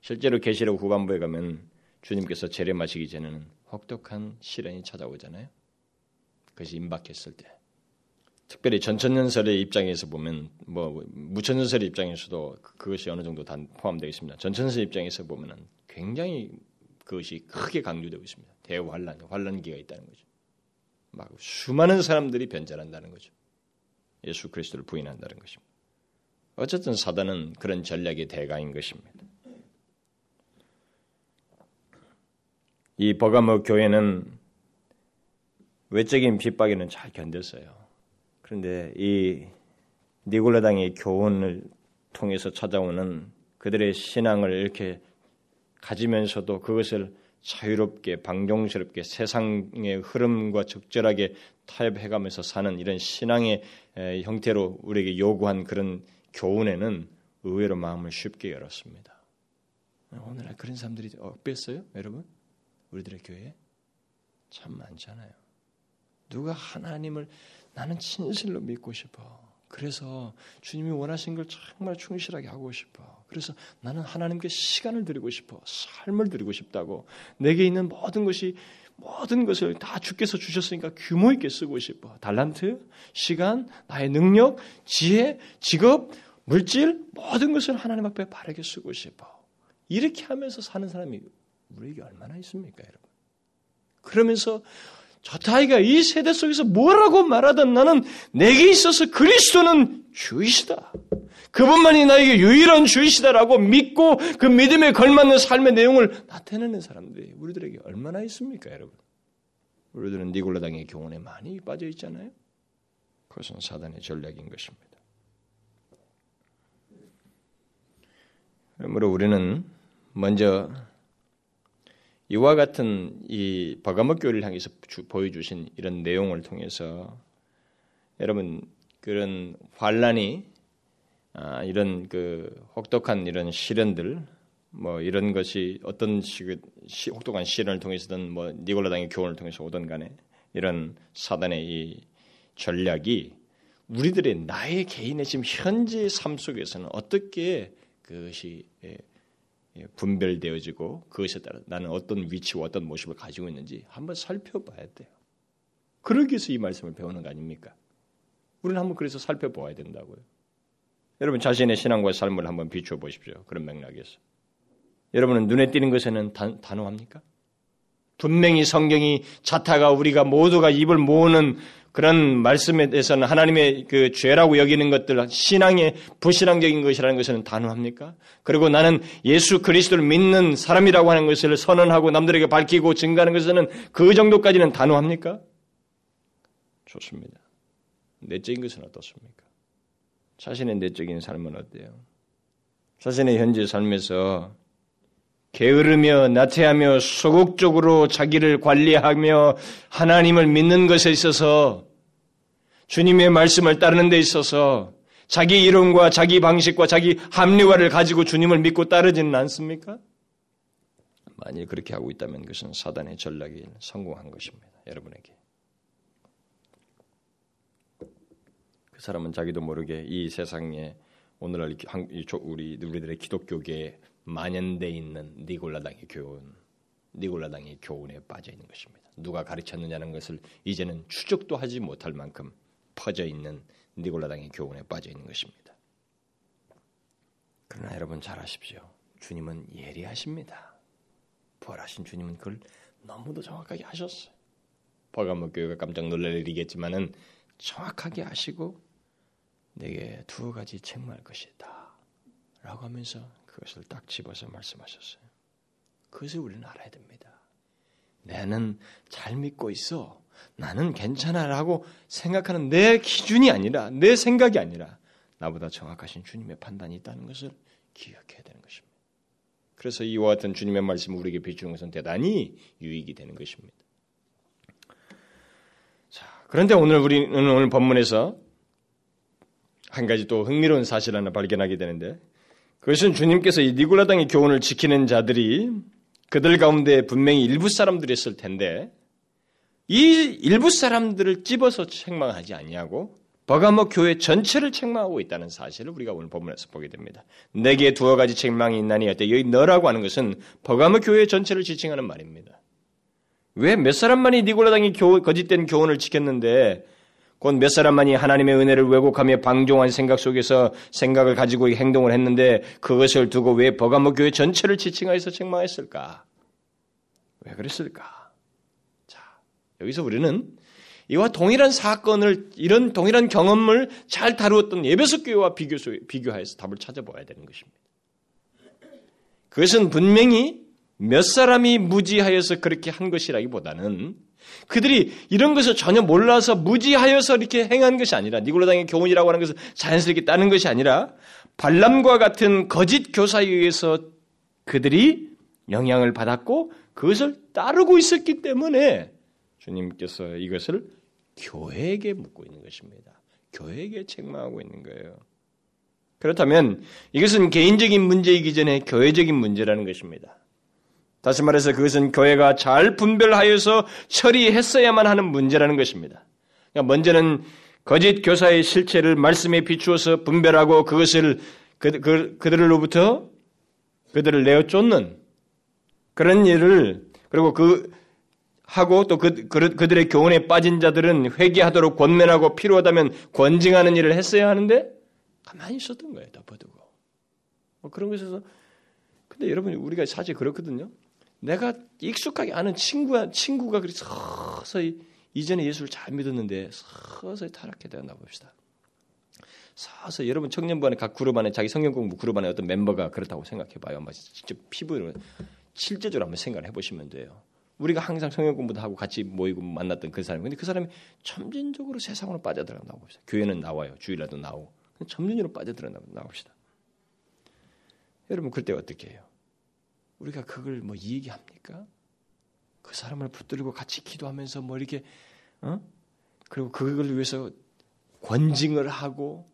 실제로 계시록 후반부에 가면 주님께서 재림하시기 전에는 혹독한 시련이 찾아오잖아요. 그것이 임박했을 때. 특별히 전천년설의 입장에서 보면 뭐 무천년설의 입장에서도 그, 그것이 어느 정도 다 포함되어 있습니다. 전천년설 입장에서 보면은 굉장히 그것이 크게 강조되고 있습니다. 대환란, 환란기가 있다는 거죠. 막 수많은 사람들이 변절한다는 거죠. 예수 그리스도를 부인한다는 것입니다. 어쨌든 사단은 그런 전략의 대가인 것입니다. 이 버가모 교회는 외적인 핍박에는 잘 견뎠어요. 그런데 이 니골라당의 교훈을 통해서 찾아오는 그들의 신앙을 이렇게 가지면서도 그것을 자유롭게 방종스럽게 세상의 흐름과 적절하게 타협해가면서 사는 이런 신앙의 형태로 우리에게 요구한 그런 교훈에는 의외로 마음을 쉽게 열었습니다. 오늘날 그런 사람들이 없겠어요, 여러분? 우리들의 교회에 참 많잖아요. 누가 하나님을 나는 진실로 믿고 싶어. 그래서 주님이 원하신 걸 정말 충실하게 하고 싶어. 그래서 나는 하나님께 시간을 드리고 싶어. 삶을 드리고 싶다고. 내게 있는 모든 것이 모든 것을 다 주께서 주셨으니까 규모 있게 쓰고 싶어. 달란트, 시간, 나의 능력, 지혜, 직업, 물질 모든 것을 하나님 앞에 바르게 쓰고 싶어. 이렇게 하면서 사는 사람이 우리에게 얼마나 있습니까, 여러분? 그러면서 저타이가 이 세대 속에서 뭐라고 말하든 나는 내게 있어서 그리스도는 주이시다. 그분만이 나에게 유일한 주이시다라고 믿고 그 믿음에 걸맞는 삶의 내용을 나타내는 사람들이 우리들에게 얼마나 있습니까, 여러분? 우리들은 니골라당의 교훈에 많이 빠져 있잖아요. 그것은 사단의 전략인 것입니다. 그러므로 우리는 먼저 이와 같은 이 버가모 교회를 향해서 보여주신 이런 내용을 통해서 여러분 그런 환란이 아, 이런 그 혹독한 이런 시련들 뭐 이런 것이 어떤 식 시, 혹독한 시련을 통해서든 뭐 니골라당의 교훈을 통해서 오든 간에 이런 사단의 이 전략이 우리들의 나의 개인의 지금 현재 삶 속에서는 어떻게 그것이 예, 예, 분별되어지고 그것에 따라 나는 어떤 위치와 어떤 모습을 가지고 있는지 한번 살펴봐야 돼요. 그러기 위해서 이 말씀을 배우는 거 아닙니까? 우리는 한번 그래서 살펴봐야 된다고요. 여러분 자신의 신앙과 삶을 한번 비추어 보십시오. 그런 맥락에서. 여러분은 눈에 띄는 것에는 단, 단호합니까? 분명히 성경이 자타가 우리가 모두가 입을 모으는 그런 말씀에 대해서는 하나님의 그 죄라고 여기는 것들, 신앙의 부신앙적인 것이라는 것은 단호합니까? 그리고 나는 예수 그리스도를 믿는 사람이라고 하는 것을 선언하고 남들에게 밝히고 증가하는 것은 그 정도까지는 단호합니까? 좋습니다. 내적인 것은 어떻습니까? 자신의 내적인 삶은 어때요? 자신의 현재 삶에서 게으르며 나태하며 소극적으로 자기를 관리하며 하나님을 믿는 것에 있어서 주님의 말씀을 따르는 데 있어서 자기 이론과 자기 방식과 자기 합리화를 가지고 주님을 믿고 따르지는 않습니까? 만일 그렇게 하고 있다면 그것은 사단의 전략이 성공한 것입니다. 여러분에게. 그 사람은 자기도 모르게 이 세상에 오늘날 우리 우리들의 기독교계에 만연돼 있는 니골라당의 교훈, 니골라당의 교훈에 빠져 있는 것입니다. 누가 가르쳤느냐는 것을 이제는 추적도 하지 못할 만큼 퍼져 있는 니골라당의 교훈에 빠져 있는 것입니다. 그러나 여러분 잘 아십시오. 주님은 예리하십니다. 부활하신 주님은 그걸 너무도 정확하게 하셨어요. 버가모 교회가 깜짝 놀랄 일이겠지만은 정확하게 아시고 내게 두 가지 책망할 것이다. 라고 하면서 그것을 딱 집어서 말씀하셨어요. 그것을 우리는 알아야 됩니다. 나는 잘 믿고 있어. 나는 괜찮아라고 생각하는 내 기준이 아니라 내 생각이 아니라 나보다 정확하신 주님의 판단이 있다는 것을 기억해야 되는 것입니다. 그래서 이와 같은 주님의 말씀을 우리에게 비추는 것은 대단히 유익이 되는 것입니다. 자, 그런데 오늘 우리는 오늘 본문에서 한 가지 또 흥미로운 사실 하나 발견하게 되는데 그것은 주님께서 이 니골라당의 교훈을 지키는 자들이 그들 가운데 분명히 일부 사람들이었을 텐데 이 일부 사람들을 찝어서 책망하지 아니하고 버가모 교회 전체를 책망하고 있다는 사실을 우리가 오늘 본문에서 보게 됩니다. 내게 두어 가지 책망이 있나니 어때? 여기 너라고 하는 것은 버가모 교회 전체를 지칭하는 말입니다. 왜 몇 사람만이 니골라당이 거짓된 교훈을 지켰는데 곧 몇 사람만이 하나님의 은혜를 왜곡하며 방종한 생각 속에서 생각을 가지고 행동을 했는데 그것을 두고 왜 버가모 교회 전체를 지칭하여서 책망했을까? 왜 그랬을까? 자, 여기서 우리는 이와 동일한 사건을 이런 동일한 경험을 잘 다루었던 예배석 교회와 비교, 비교해서 답을 찾아봐야 되는 것입니다. 그것은 분명히 몇 사람이 무지하여서 그렇게 한 것이라기보다는 그들이 이런 것을 전혀 몰라서 무지하여서 이렇게 행한 것이 아니라 니골라당의 교훈이라고 하는 것을 자연스럽게 따는 것이 아니라 발람과 같은 거짓 교사에 의해서 그들이 영향을 받았고 그것을 따르고 있었기 때문에 주님께서 이것을 교회에게 묻고 있는 것입니다. 교회에게 책망하고 있는 거예요. 그렇다면 이것은 개인적인 문제이기 전에 교회적인 문제라는 것입니다. 다시 말해서 그것은 교회가 잘 분별하여서 처리했어야만 하는 문제라는 것입니다. 그러니까 먼저는 거짓 교사의 실체를 말씀에 비추어서 분별하고 그것을 그, 그, 그들로부터 그들을 내어 쫓는 그런 일을 그리고 그 하고 또 그, 그, 그들의 교훈에 빠진 자들은 회개하도록 권면하고 필요하다면 권징하는 일을 했어야 하는데 가만히 있었던 거예요. 덮어두고. 뭐 그런 것에서 근데 여러분 우리가 사실 그렇거든요. 내가 익숙하게 아는 친구가 친구가 그리 서서히 이전에 예수를 잘 믿었는데 서서히 타락해 되었나 봅시다. 서서히 여러분 청년부 안에 각 그룹 안에 자기 성경 공부 그룹 안에 어떤 멤버가 그렇다고 생각해 봐요. 직접 피부로 실제적으로 한번 생각을 해보시면 돼요. 우리가 항상 성경 공부도 하고 같이 모이고 만났던 그 사람. 근데 그 사람이 점진적으로 세상으로 빠져들어간다고 봅시다. 교회는 나와요. 주일날도 나오고. 점진적으로 빠져들어간다고 나옵시다. 여러분 그때 어떻게 해요? 우리가 그걸 뭐 얘기합니까? 그 사람을 붙들고 같이 기도하면서 뭐 이렇게 어? 그리고 그걸 위해서 권징을 하고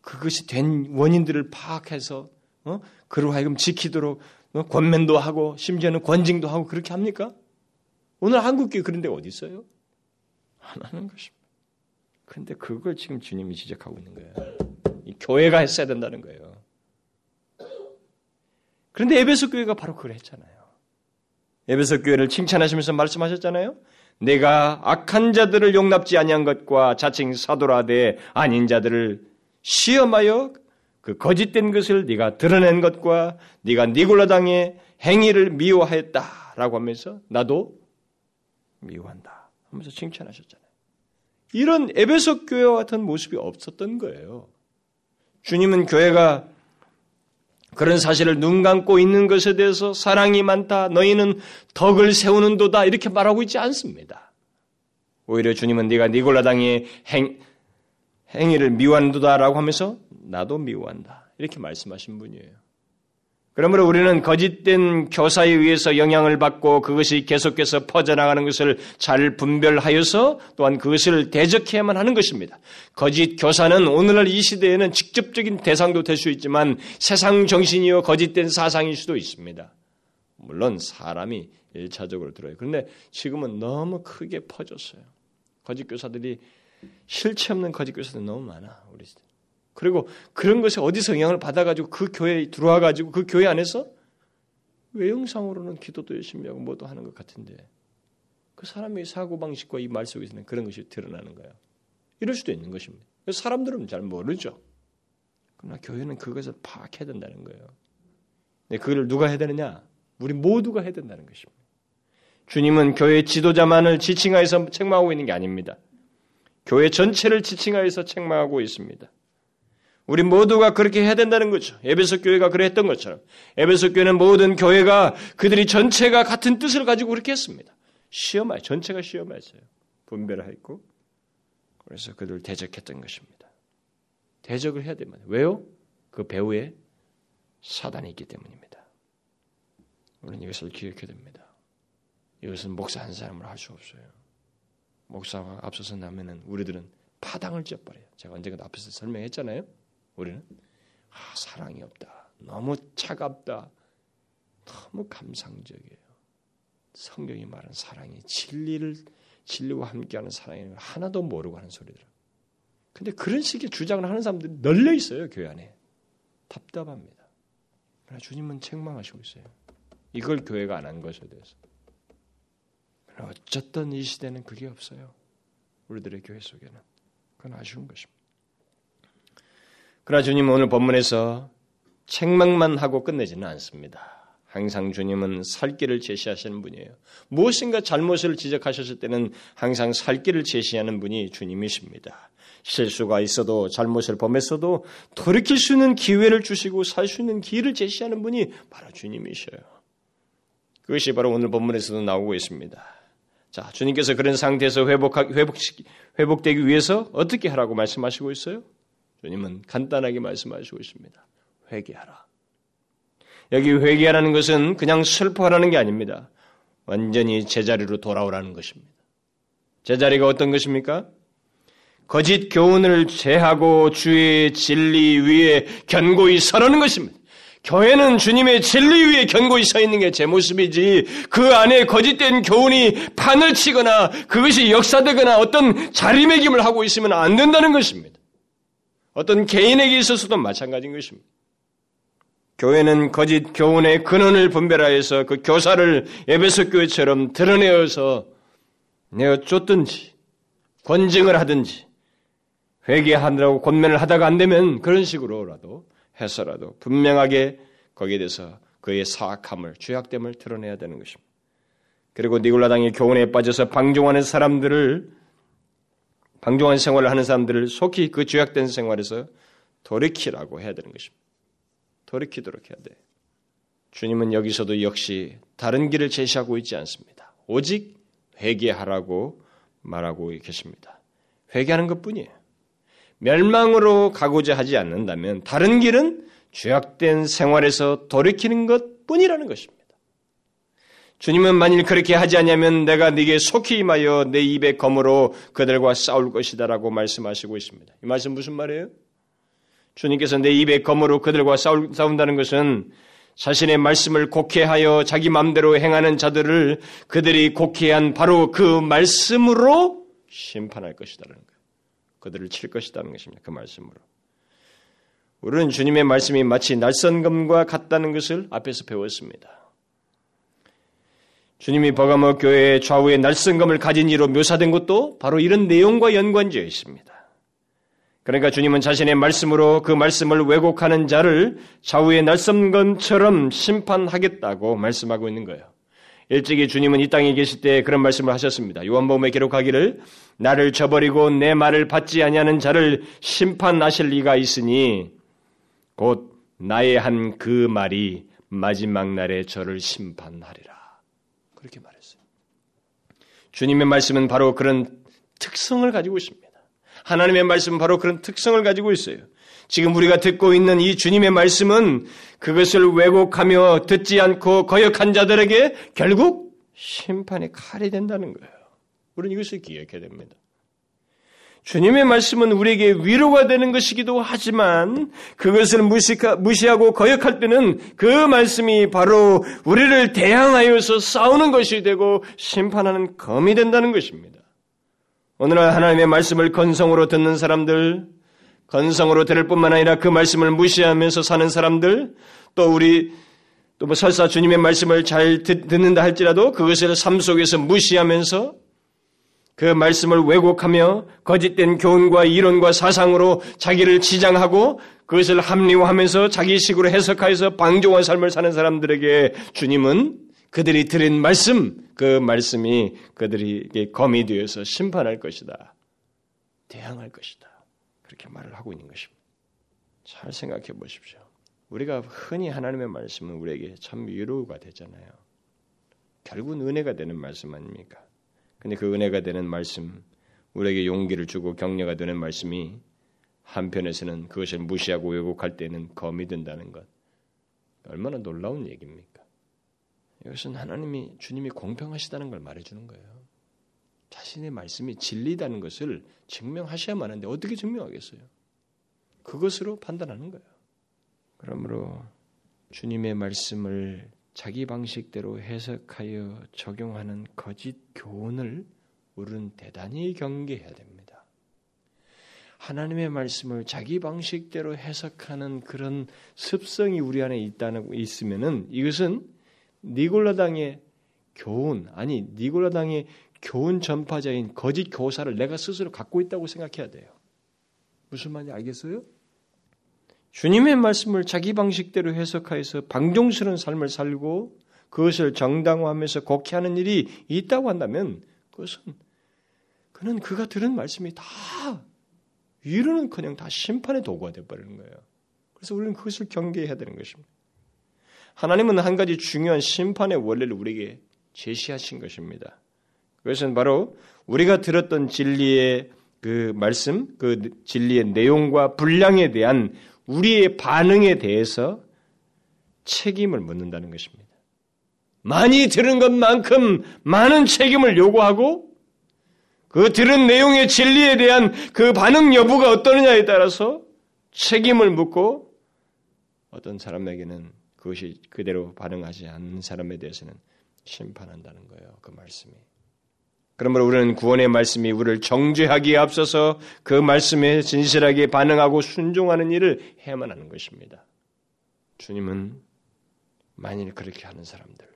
그것이 된 원인들을 파악해서 어? 그로 하여금 지키도록 어? 권면도 하고 심지어는 권징도 하고 그렇게 합니까? 오늘 한국교회 그런 데가 어디 있어요? 안 하는 것입니다. 근데 그걸 지금 주님이 지적하고 있는 거예요. 이 교회가 했어야 된다는 거예요. 그런데 에베소 교회가 바로 그걸 했잖아요. 에베소 교회를 칭찬하시면서 말씀하셨잖아요. 내가 악한 자들을 용납지 아니한 것과 자칭 사도라되 아닌 자들을 시험하여 그 거짓된 것을 네가 드러낸 것과 네가 니골라당의 행위를 미워하였다라고 하면서 나도 미워한다 하면서 칭찬하셨잖아요. 이런 에베소 교회와 같은 모습이 없었던 거예요. 주님은 교회가 그런 사실을 눈 감고 있는 것에 대해서 사랑이 많다. 너희는 덕을 세우는 도다. 이렇게 말하고 있지 않습니다. 오히려 주님은 네가 니골라당의 행, 행위를 미워한도다라고 하면서 나도 미워한다. 이렇게 말씀하신 분이에요. 그러므로 우리는 거짓된 교사에 의해서 영향을 받고 그것이 계속해서 퍼져나가는 것을 잘 분별하여서 또한 그것을 대적해야만 하는 것입니다. 거짓 교사는 오늘날 이 시대에는 직접적인 대상도 될 수 있지만 세상 정신이요 거짓된 사상일 수도 있습니다. 물론 사람이 일차적으로 들어요. 그런데 지금은 너무 크게 퍼졌어요. 거짓 교사들이 실체 없는 거짓 교사들 너무 많아 우리 시대. 그리고 그런 것에 어디서 영향을 받아가지고 그 교회에 들어와가지고 그 교회 안에서 외형상으로는 기도도 열심히 하고 뭐도 하는 것 같은데 그 사람의 사고방식과 이 말 속에서는 그런 것이 드러나는 거예요. 이럴 수도 있는 것입니다. 사람들은 잘 모르죠. 그러나 교회는 그것을 파악해야 된다는 거예요. 네, 그걸 누가 해야 되느냐? 우리 모두가 해야 된다는 것입니다. 주님은 교회 지도자만을 지칭하여서 책망하고 있는 게 아닙니다. 교회 전체를 지칭하여서 책망하고 있습니다. 우리 모두가 그렇게 해야 된다는 거죠. 에베소 교회가 그랬던 것처럼 에베소 교회는 모든 교회가 그들이 전체가 같은 뜻을 가지고 그렇게 했습니다. 시험하 전체가 시험했어요. 분별했고 그래서 그들을 대적했던 것입니다. 대적을 해야 됩니다. 왜요? 그 배후에 사단이 있기 때문입니다. 우리는 이것을 기억해야 됩니다. 이것은 목사 한 사람으로 할 수 없어요. 목사가 앞서서 나면은 우리들은 파당을 쪄버려요. 제가 언젠가 앞에서 설명했잖아요. 우리는 아, 사랑이 없다. 너무 차갑다. 너무 감상적이에요. 성경이 말하는 사랑이 진리를 진리와 함께하는 사랑이 하나도 모르고 하는 소리들. 근데 그런 식의 주장을 하는 사람들이 널려 있어요, 교회 안에. 답답합니다. 그러나 주님은 책망하시고 있어요. 이걸 교회가 안 한 것에 대해서. 어쨌든 이 시대는 그게 없어요. 우리들의 교회 속에는. 그건 아쉬운 것입니다. 그러나 주님은 오늘 본문에서 책망만 하고 끝내지는 않습니다. 항상 주님은 살 길을 제시하시는 분이에요. 무엇인가 잘못을 지적하셨을 때는 항상 살 길을 제시하는 분이 주님이십니다. 실수가 있어도 잘못을 범했어도 돌이킬 수 있는 기회를 주시고 살 수 있는 길을 제시하는 분이 바로 주님이셔요. 그것이 바로 오늘 본문에서도 나오고 있습니다. 자, 주님께서 그런 상태에서 회복, 회복, 회복되기 위해서 어떻게 하라고 말씀하시고 있어요? 주님은 간단하게 말씀하시고 있습니다. 회개하라. 여기 회개하라는 것은 그냥 슬퍼하라는 게 아닙니다. 완전히 제자리로 돌아오라는 것입니다. 제자리가 어떤 것입니까? 거짓 교훈을 제하고 주의 진리 위에 견고히 서라는 것입니다. 교회는 주님의 진리 위에 견고히 서 있는 게 제 모습이지 그 안에 거짓된 교훈이 판을 치거나 그것이 역사되거나 어떤 자리매김을 하고 있으면 안 된다는 것입니다. 어떤 개인에게 있어서도 마찬가지인 것입니다. 교회는 거짓 교훈의 근원을 분별하여서 그 교사를 에베소 교회처럼 드러내어서 내어 쫓든지 권증을 하든지 회개하느라고 권면을 하다가 안 되면 그런 식으로라도 해서라도 분명하게 거기에 대해서 그의 사악함을 죄악됨을 드러내야 되는 것입니다. 그리고 니골라당의 교훈에 빠져서 방종하는 사람들을 방종한 생활을 하는 사람들을 속히 그 죄악된 생활에서 돌이키라고 해야 되는 것입니다. 돌이키도록 해야 돼. 주님은 여기서도 역시 다른 길을 제시하고 있지 않습니다. 오직 회개하라고 말하고 계십니다. 회개하는 것 뿐이에요. 멸망으로 가고자 하지 않는다면 다른 길은 죄악된 생활에서 돌이키는 것 뿐이라는 것입니다. 주님은 만일 그렇게 하지 않냐면 내가 네게 속히 임하여 내 입의 검으로 그들과 싸울 것이다라고 말씀하시고 있습니다. 이 말씀 무슨 말이에요? 주님께서 내 입의 검으로 그들과 싸울, 싸운다는 것은 자신의 말씀을 곡해하여 자기 마음대로 행하는 자들을 그들이 곡해한 바로 그 말씀으로 심판할 것이다라는 거예요. 그들을 칠 것이다는 것입니다. 그 말씀으로. 우리는 주님의 말씀이 마치 날선검과 같다는 것을 앞에서 배웠습니다. 주님이 버가모 교회의 좌우에 날선검을 가진 이로 묘사된 것도 바로 이런 내용과 연관되어 있습니다. 그러니까 주님은 자신의 말씀으로 그 말씀을 왜곡하는 자를 좌우의 날섬검처럼 심판하겠다고 말씀하고 있는 거예요. 일찍이 주님은 이 땅에 계실 때 그런 말씀을 하셨습니다. 요한복음에 기록하기를 나를 저버리고 내 말을 받지 아니하는 자를 심판하실 리가 있으니 곧 나의 한 그 말이 마지막 날에 저를 심판하리라. 그렇게 말했어요. 주님의 말씀은 바로 그런 특성을 가지고 있습니다. 하나님의 말씀은 바로 그런 특성을 가지고 있어요. 지금 우리가 듣고 있는 이 주님의 말씀은 그것을 왜곡하며 듣지 않고 거역한 자들에게 결국 심판의 칼이 된다는 거예요. 우리는 이것을 기억해야 됩니다. 주님의 말씀은 우리에게 위로가 되는 것이기도 하지만 그것을 무시하고 거역할 때는 그 말씀이 바로 우리를 대항하여서 싸우는 것이 되고 심판하는 검이 된다는 것입니다. 오늘날 하나님의 말씀을 건성으로 듣는 사람들, 건성으로 들을 뿐만 아니라 그 말씀을 무시하면서 사는 사람들, 또 우리 또 뭐 설사 주님의 말씀을 잘 듣, 는다 할지라도 그것을 삶 속에서 무시하면서 그 말씀을 왜곡하며 거짓된 교훈과 이론과 사상으로 자기를 지장하고 그것을 합리화하면서 자기식으로 해석하여서 방종한 삶을 사는 사람들에게 주님은 그들이 들은 말씀, 그 말씀이 그들에게 검이 되어서 심판할 것이다. 대항할 것이다. 그렇게 말을 하고 있는 것입니다. 잘 생각해 보십시오. 우리가 흔히 하나님의 말씀은 우리에게 참 위로가 되잖아요. 결국은 은혜가 되는 말씀 아닙니까? 근데 그 은혜가 되는 말씀, 우리에게 용기를 주고 격려가 되는 말씀이 한편에서는 그것을 무시하고 왜곡할 때는 검이 된다는 것. 얼마나 놀라운 얘기입니까? 이것은 하나님이 주님이 공평하시다는 걸 말해주는 거예요. 자신의 말씀이 진리다는 것을 증명하셔야만 하는데 어떻게 증명하겠어요? 그것으로 판단하는 거예요. 그러므로 주님의 말씀을 자기 방식대로 해석하여 적용하는 거짓 교훈을 우리는 대단히 경계해야 됩니다. 하나님의 말씀을 자기 방식대로 해석하는 그런 습성이 우리 안에 있다는 있으면은 이것은 니골라당의 교훈 아니 니골라당의 교훈 전파자인 거짓 교사를 내가 스스로 갖고 있다고 생각해야 돼요. 무슨 말인지 알겠어요? 주님의 말씀을 자기 방식대로 해석하여서 방종스러운 삶을 살고 그것을 정당화하면서 곡해하는 일이 있다고 한다면 그것은 그는 그가 들은 말씀이 다 위로는커녕 다 심판의 도구가 되어버리는 거예요. 그래서 우리는 그것을 경계해야 되는 것입니다. 하나님은 한 가지 중요한 심판의 원리를 우리에게 제시하신 것입니다. 그것은 바로 우리가 들었던 진리의 그 말씀, 그 진리의 내용과 분량에 대한 우리의 반응에 대해서 책임을 묻는다는 것입니다. 많이 들은 것만큼 많은 책임을 요구하고 그 들은 내용의 진리에 대한 그 반응 여부가 어떠느냐에 따라서 책임을 묻고 어떤 사람에게는 그것이 그대로 반응하지 않는 사람에 대해서는 심판한다는 거예요. 그 말씀이. 그러므로 우리는 구원의 말씀이 우리를 정죄하기에 앞서서 그 말씀에 진실하게 반응하고 순종하는 일을 해야만 하는 것입니다. 주님은 만일 그렇게 하는 사람들,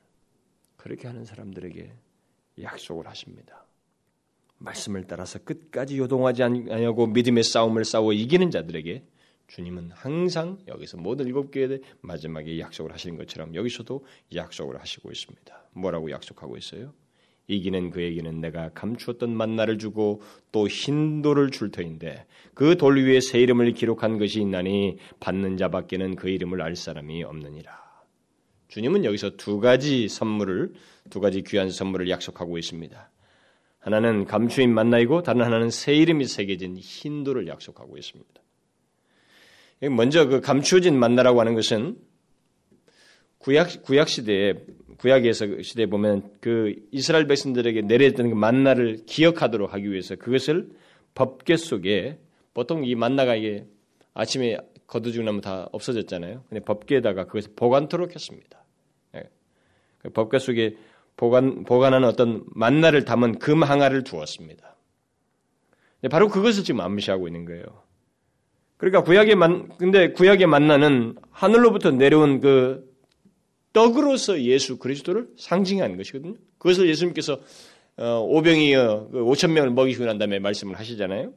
그렇게 하는 사람들에게 약속을 하십니다. 말씀을 따라서 끝까지 요동하지 않냐고 믿음의 싸움을 싸워 이기는 자들에게 주님은 항상 여기서 모든 일곱 교회의 마지막에 약속을 하시는 것처럼 여기서도 약속을 하시고 있습니다. 뭐라고 약속하고 있어요? 이기는 그에게는 내가 감추었던 만나를 주고 또 흰돌을 줄 터인데 그 돌 위에 새 이름을 기록한 것이 있나니 받는 자밖에는 그 이름을 알 사람이 없느니라. 주님은 여기서 두 가지 선물을 두 가지 귀한 선물을 약속하고 있습니다. 하나는 감추인 만나이고 다른 하나는 새 이름이 새겨진 흰돌을 약속하고 있습니다. 먼저 그 감추어진 만나라고 하는 것은 구약 구약 시대에 구약에서 시대에 보면 그 이스라엘 백성들에게 내려졌던 그 만나를 기억하도록 하기 위해서 그것을 법계 속에 보통 이 만나가 이게 아침에 거두지고 나면 다 없어졌잖아요. 근데 법계에다가 그것을 보관토록 했습니다. 네. 법계 속에 보관 보관하는 어떤 만나를 담은 금 항아를 두었습니다. 바로 그것을 지금 암시하고 있는 거예요. 그러니까 구약의 만 근데 구약의 만나는 하늘로부터 내려온 그 떡으로서 예수 그리스도를 상징하는 것이거든요. 그것을 예수님께서 어, 오병이어 5천 그 명을 먹이시고 난 다음에 말씀을 하시잖아요.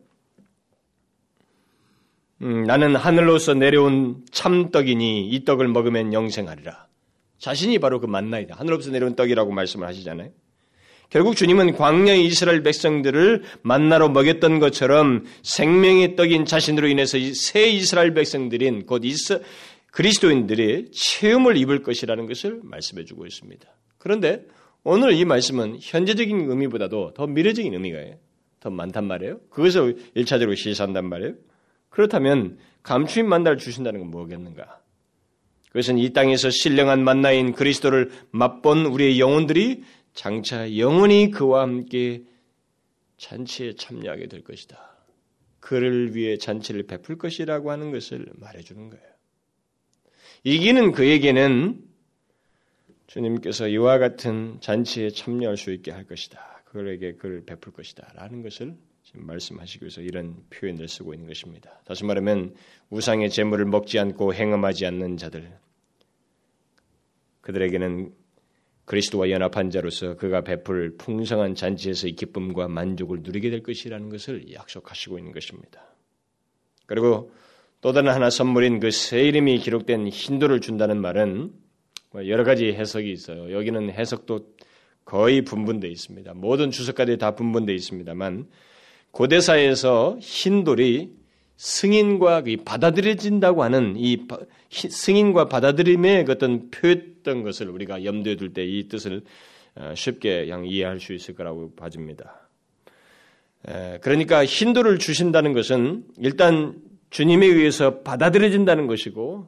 음, 나는 하늘로서 내려온 참떡이니 이 떡을 먹으면 영생하리라. 자신이 바로 그 만나이다. 하늘로부터 내려온 떡이라고 말씀을 하시잖아요. 결국 주님은 광야의 이스라엘 백성들을 만나러 먹였던 것처럼 생명의 떡인 자신으로 인해서 새 이스라엘 백성들인 곧 이스, 그리스도인들이 체험을 입을 것이라는 것을 말씀해 주고 있습니다. 그런데 오늘 이 말씀은 현재적인 의미보다도 더 미래적인 의미가 더 많단 말이에요. 그것을 1차적으로 시사한단 말이에요. 그렇다면 감추인 만나를 주신다는 건 뭐겠는가? 그것은 이 땅에서 신령한 만나인 그리스도를 맛본 우리의 영혼들이 장차 영원히 그와 함께 잔치에 참여하게 될 것이다. 그를 위해 잔치를 베풀 것이라고 하는 것을 말해주는 거예요. 이기는 그에게는 주님께서 이와 같은 잔치에 참여할 수 있게 할 것이다. 그에게 그를 베풀 것이다. 라는 것을 지금 말씀하시기 위해서 이런 표현을 쓰고 있는 것입니다. 다시 말하면 우상의 재물을 먹지 않고 행음하지 않는 자들 그들에게는 그리스도와 연합한 자로서 그가 베풀 풍성한 잔치에서의 기쁨과 만족을 누리게 될 것이라는 것을 약속하시고 있는 것입니다. 그리고 또 다른 하나 선물인 그새 이름이 기록된 힌두를 준다는 말은 뭐 여러 가지 해석이 있어요. 여기는 해석도 거의 분분되어 있습니다. 모든 주석가들이 다 분분되어 있습니다만 고대사에서 흰돌이 승인과 받아들여진다고 하는 이 승인과 받아들임의 어떤 표했던 것을 우리가 염두에 둘 때 이 뜻을 어, 쉽게 이해할 수 있을 거라고 봐집니다. 그러니까 힌두를 주신다는 것은 일단 주님에 의해서 받아들여진다는 것이고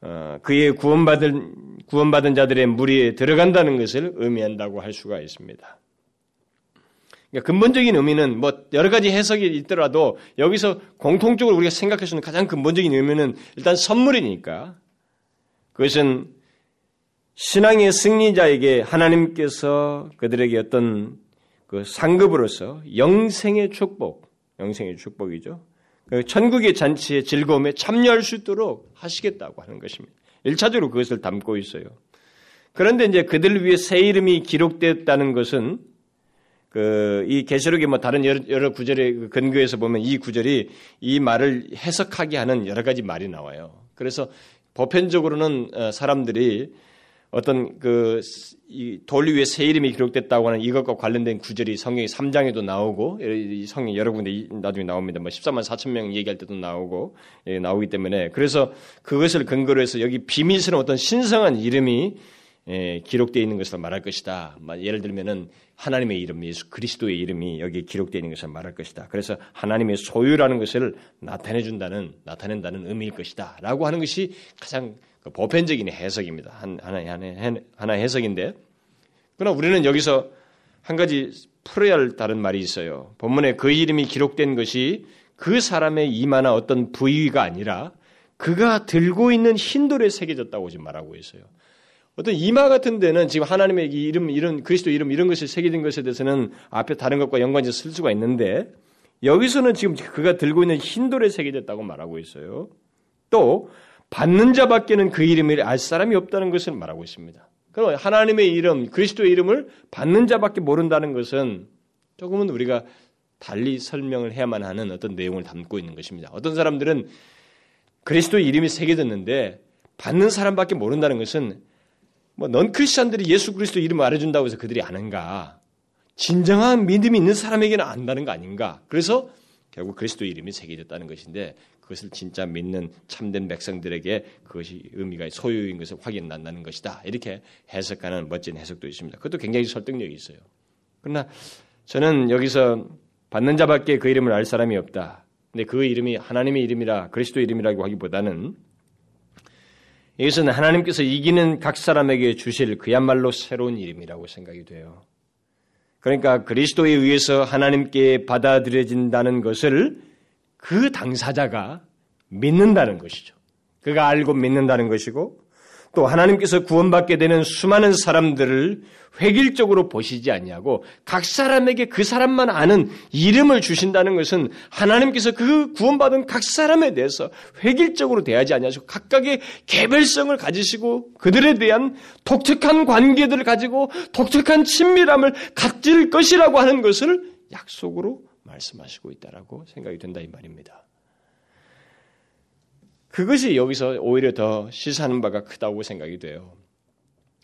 어, 그의 구원받은 구원받은 자들의 무리에 들어간다는 것을 의미한다고 할 수가 있습니다. 그러니까 근본적인 의미는 뭐 여러 가지 해석이 있더라도 여기서 공통적으로 우리가 생각할 수 있는 가장 근본적인 의미는 일단 선물이니까 그것은 신앙의 승리자에게 하나님께서 그들에게 어떤 그 상급으로서 영생의 축복, 영생의 축복이죠. 그 천국의 잔치의 즐거움에 참여할 수 있도록 하시겠다고 하는 것입니다. 1차적으로 그것을 담고 있어요. 그런데 이제 그들 위해 새 이름이 기록됐다는 것은 그 이 계시록의 뭐 다른 여러, 여러 구절의 그 근거에서 보면 이 구절이 이 말을 해석하게 하는 여러 가지 말이 나와요. 그래서 보편적으로는 어, 사람들이 어떤 그 돌 위에 새 이름이 기록됐다고 하는 이것과 관련된 구절이 성경의 3장에도 나오고 성경 여러 군데 나중에 나옵니다. 뭐 14만 4천 명 얘기할 때도 나오고 예, 나오기 때문에 그래서 그것을 근거로 해서 여기 비밀스러운 어떤 신성한 이름이 예, 기록되어 있는 것을 말할 것이다. 예를 들면은 하나님의 이름, 예수 그리스도의 이름이 여기 기록되어 있는 것을 말할 것이다. 그래서 하나님의 소유라는 것을 나타내 준다는 나타낸다는 의미일 것이다라고 하는 것이 가장 그 보편적인 해석입니다. 한, 하나의, 하나의, 하나의 해석인데, 그러나 우리는 여기서 한 가지 풀어야 할 다른 말이 있어요. 본문에 그 이름이 기록된 것이 그 사람의 이마나 어떤 부위가 아니라 그가 들고 있는 흰돌에 새겨졌다고 지금 말하고 있어요. 어떤 이마 같은 데는 지금 하나님의 이름, 이런 그리스도 이름 이런 것이 새겨진 것에 대해서는 앞에 다른 것과 연관해서 쓸 수가 있는데 여기서는 지금 그가 들고 있는 흰 돌에 새겨졌다고 말하고 있어요. 또 받는 자밖에는 그 이름을 알 사람이 없다는 것을 말하고 있습니다. 그럼 하나님의 이름, 그리스도의 이름을 받는 자밖에 모른다는 것은 조금은 우리가 달리 설명을 해야만 하는 어떤 내용을 담고 있는 것입니다. 어떤 사람들은 그리스도의 이름이 새겨졌는데 받는 사람밖에 모른다는 것은 뭐 넌 크리스천들이 예수 그리스도 이름을 알아준다고 해서 그들이 아는가? 진정한 믿음이 있는 사람에게는 안다는 거 아닌가? 그래서 결국 그리스도 이름이 새겨졌다는 것인데 그것을 진짜 믿는 참된 백성들에게 그것이 의미가 소유인 것을 확인난다는 것이다. 이렇게 해석하는 멋진 해석도 있습니다. 그것도 굉장히 설득력이 있어요. 그러나 저는 여기서 받는 자밖에 그 이름을 알 사람이 없다. 근데 그 이름이 하나님의 이름이라 그리스도 이름이라고 하기보다는 이것은 하나님께서 이기는 각 사람에게 주실 그야말로 새로운 이름이라고 생각이 돼요. 그러니까 그리스도에 의해서 하나님께 받아들여진다는 것을 그 당사자가 믿는다는 것이죠. 그가 알고 믿는다는 것이고 또 하나님께서 구원받게 되는 수많은 사람들을 획일적으로 보시지 아니하고 각 사람에게 그 사람만 아는 이름을 주신다는 것은 하나님께서 그 구원받은 각 사람에 대해서 획일적으로 대하지 아니하시고 각각의 개별성을 가지시고 그들에 대한 독특한 관계들을 가지고 독특한 친밀함을 갖질 것이라고 하는 것을 약속으로 말씀하시고 있다라고 생각이 된다 이 말입니다. 그것이 여기서 오히려 더 시사하는 바가 크다고 생각이 돼요.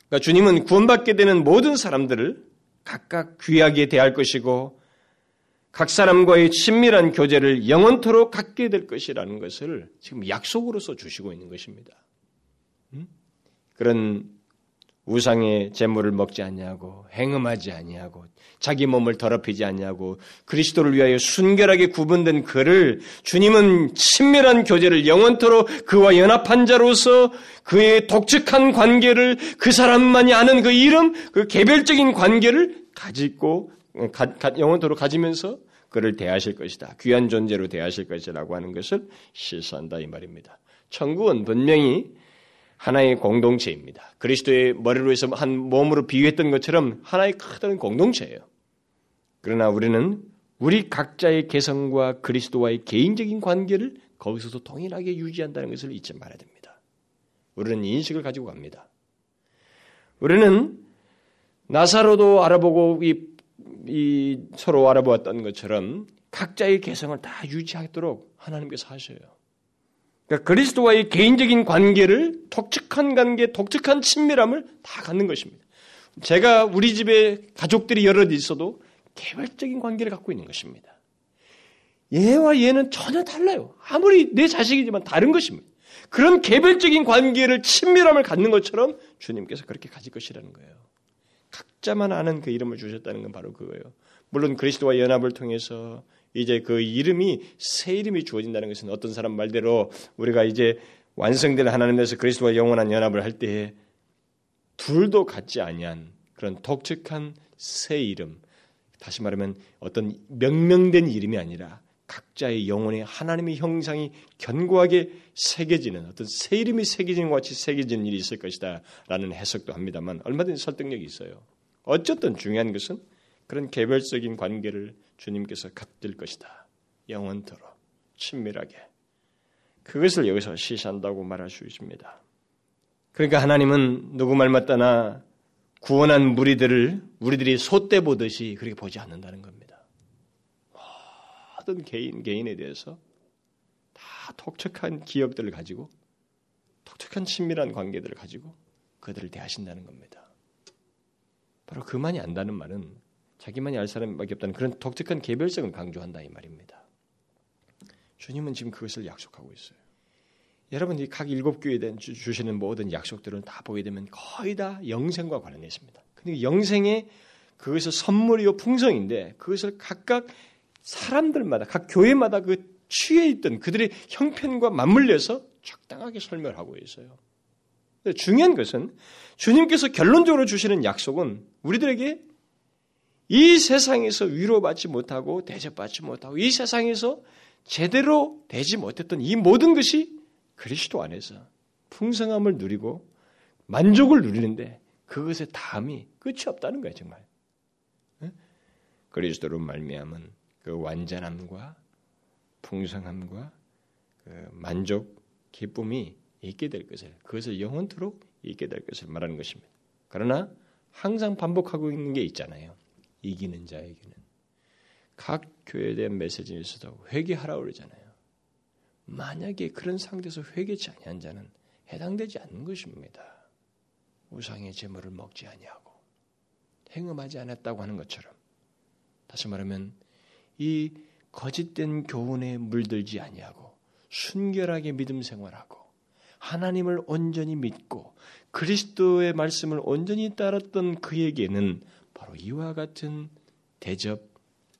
그러니까 주님은 구원받게 되는 모든 사람들을 각각 귀하게 대할 것이고 각 사람과의 친밀한 교제를 영원토록 갖게 될 것이라는 것을 지금 약속으로서 주시고 있는 것입니다. 음? 그런 우상의 재물을 먹지 아니하고 행음하지 아니하고 자기 몸을 더럽히지 아니하고 그리스도를 위하여 순결하게 구분된 그를 주님은 친밀한 교제를 영원토록 그와 연합한 자로서 그의 독특한 관계를 그 사람만이 아는 그 이름 그 개별적인 관계를 가지고 가, 가, 영원토록 가지면서 그를 대하실 것이다. 귀한 존재로 대하실 것이라고 하는 것을 실수한다 이 말입니다. 천국은 분명히 하나의 공동체입니다. 그리스도의 머리로 해서 한 몸으로 비유했던 것처럼 하나의 큰 공동체예요. 그러나 우리는 우리 각자의 개성과 그리스도와의 개인적인 관계를 거기서도 동일하게 유지한다는 것을 잊지 말아야 됩니다. 우리는 인식을 가지고 갑니다. 우리는 나사로도 알아보고 이, 이 서로 알아보았던 것처럼 각자의 개성을 다 유지하도록 하나님께서 하셔요. 그러니까 그리스도와의 개인적인 관계를 독특한 관계, 독특한 친밀함을 다 갖는 것입니다. 제가 우리 집에 가족들이 여럿 있어도 개별적인 관계를 갖고 있는 것입니다. 얘와 얘는 전혀 달라요. 아무리 내 자식이지만 다른 것입니다. 그런 개별적인 관계를 친밀함을 갖는 것처럼 주님께서 그렇게 가질 것이라는 거예요. 각자만 아는 그 이름을 주셨다는 건 바로 그거예요. 물론 그리스도와 연합을 통해서 이제 그 이름이 새 이름이 주어진다는 것은 어떤 사람 말대로 우리가 이제 완성될 하나님에서 그리스도와 영원한 연합을 할 때에 둘도 같지 아니한 그런 독특한 새 이름 다시 말하면 어떤 명명된 이름이 아니라 각자의 영혼에 하나님의 형상이 견고하게 새겨지는 어떤 새 이름이 새겨지는 것 같이 새겨지는 일이 있을 것이다 라는 해석도 합니다만 얼마든지 설득력이 있어요. 어쨌든 중요한 것은 그런 개별적인 관계를 주님께서 갖질 것이다. 영원토록. 친밀하게 그것을 여기서 시사한다고 말할 수 있습니다. 그러니까 하나님은 누구 말 맞다나 구원한 무리들을 우리들이 소떼 보듯이 그렇게 보지 않는다는 겁니다. 모든 개인 개인에 대해서 다 독특한 기억들을 가지고 독특한 친밀한 관계들을 가지고 그들을 대하신다는 겁니다. 바로 그만이 안다는 말은 자기만이 알 사람밖에 없다는 그런 독특한 개별성을 강조한다 이 말입니다. 주님은 지금 그것을 약속하고 있어요. 여러분 이 각 일곱 교회에 대한 주 시는 모든 약속들은 다 보게 되면 거의 다 영생과 관련해 있습니다. 근데 영생의 그것을 선물이요 풍성인데 그것을 각각 사람들마다 각 교회마다 그 취해 있던 그들의 형편과 맞물려서 적당하게 설명하고 있어요. 중요한 것은 주님께서 결론적으로 주시는 약속은 우리들에게 이 세상에서 위로받지 못하고 대접받지 못하고 이 세상에서 제대로 되지 못했던 이 모든 것이 그리스도 안에서 풍성함을 누리고 만족을 누리는데 그것의 다음이 끝이 없다는 거예요, 정말. 그리스도로 말미암은 그 완전함과 풍성함과 그 만족, 기쁨이 있게 될 것을 그것을 영원토록 있게 될 것을 말하는 것입니다. 그러나 항상 반복하고 있는 게 있잖아요. 이기는 자에게는 각 교회에 대한 메시지에서도 회개하라 그러잖아요. 만약에 그런 상태에서 회개치 아니한 자는 해당되지 않는 것입니다. 우상의 제물을 먹지 아니하고 행음하지 않았다고 하는 것처럼 다시 말하면 이 거짓된 교훈에 물들지 아니하고 순결하게 믿음 생활하고 하나님을 온전히 믿고 그리스도의 말씀을 온전히 따랐던 그에게는 바로 이와 같은 대접,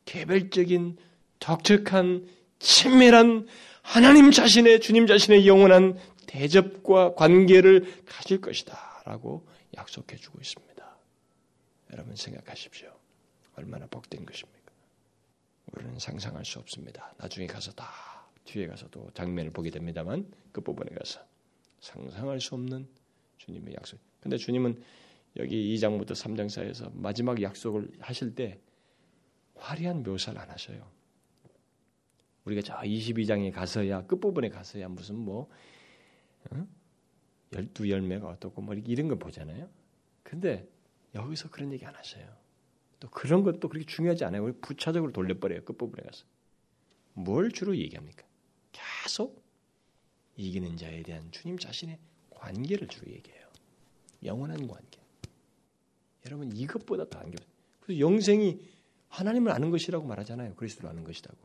개별적인 독특한 친밀한 하나님 자신의 주님 자신의 영원한 대접과 관계를 가질 것이다라고 약속해 주고 있습니다. 여러분 생각하십시오. 얼마나 복된 것입니까? 우리는 상상할 수 없습니다. 나중에 가서 다 뒤에 가서도 장면을 보게 됩니다만 그 부분에 가서 상상할 수 없는 주님의 약속. 근데 주님은 여기 2장부터 3장 사이에서 마지막 약속을 하실 때 화려한 묘사를 안 하셔요. 우리가 저 22장에 가서야 끝부분에 가서야 무슨 뭐 어? 열두 열매가 어떻고 뭐 이런 걸 보잖아요. 근데 여기서 그런 얘기 안 하셔요. 또 그런 것도 그렇게 중요하지 않아요. 우리 부차적으로 돌려버려요. 끝부분에 가서. 뭘 주로 얘기합니까? 계속 이기는 자에 대한 주님 자신의 관계를 주로 얘기해요. 영원한 관계. 여러분 이것보다 더 안겨. 그래서 영생이 하나님을 아는 것이라고 말하잖아요. 그리스도를 아는 것이라고.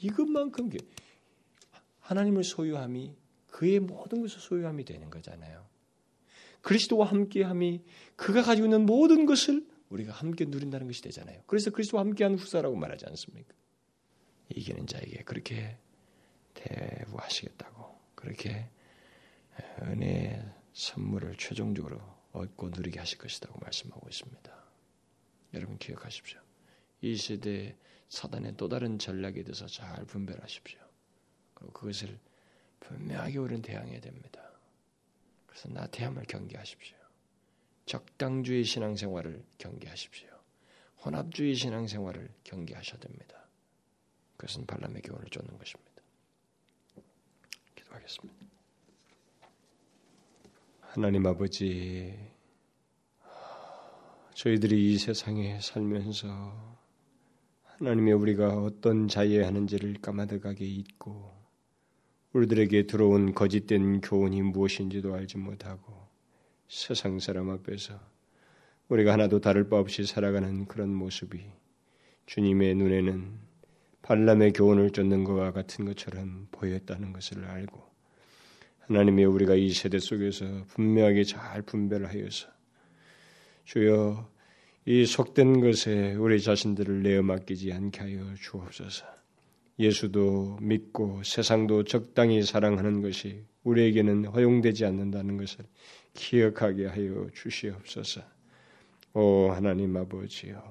이것만큼 하나님을 소유함이 그의 모든 것을 소유함이 되는 거잖아요. 그리스도와 함께함이 그가 가지고 있는 모든 것을 우리가 함께 누린다는 것이 되잖아요. 그래서 그리스도와 함께한 후사라고 말하지 않습니까? 이기는 자에게 그렇게 대우하시겠다고 그렇게 은혜의 선물을 최종적으로 얻고 누리게 하실 것이라고 말씀하고 있습니다. 여러분 기억하십시오. 이 시대에 사단의 또 다른 전략에 대해서 잘 분별하십시오. 그리고 그것을 분명하게 우리는 대항해야 됩니다. 그래서 나태함을 경계하십시오. 적당주의 신앙생활을 경계하십시오. 혼합주의 신앙생활을 경계하셔야 됩니다. 그것은 발람의 교훈을 쫓는 것입니다. 기도하겠습니다. 하나님 아버지, 저희들이 이 세상에 살면서 하나님의 우리가 어떤 자유하는지를 까마득하게 잊고 우리들에게 들어온 거짓된 교훈이 무엇인지도 알지 못하고 세상 사람 앞에서 우리가 하나도 다를 바 없이 살아가는 그런 모습이 주님의 눈에는 발람의 교훈을 쫓는 것과 같은 것처럼 보였다는 것을 알고 하나님의 우리가 이 세대 속에서 분명하게 잘 분별하여서 주여 이 속된 것에 우리 자신들을 내어 맡기지 않게 하여 주옵소서. 예수도 믿고 세상도 적당히 사랑하는 것이 우리에게는 허용되지 않는다는 것을 기억하게 하여 주시옵소서. 오 하나님 아버지여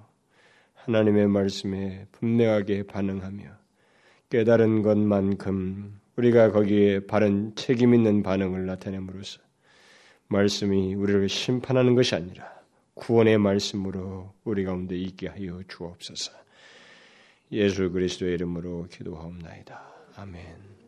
하나님의 말씀에 분명하게 반응하며 깨달은 것만큼 우리가 거기에 바른 책임 있는 반응을 나타냄으로써 말씀이 우리를 심판하는 것이 아니라 구원의 말씀으로 우리 가운데 있게 하여 주옵소서. 예수 그리스도의 이름으로 기도하옵나이다. 아멘.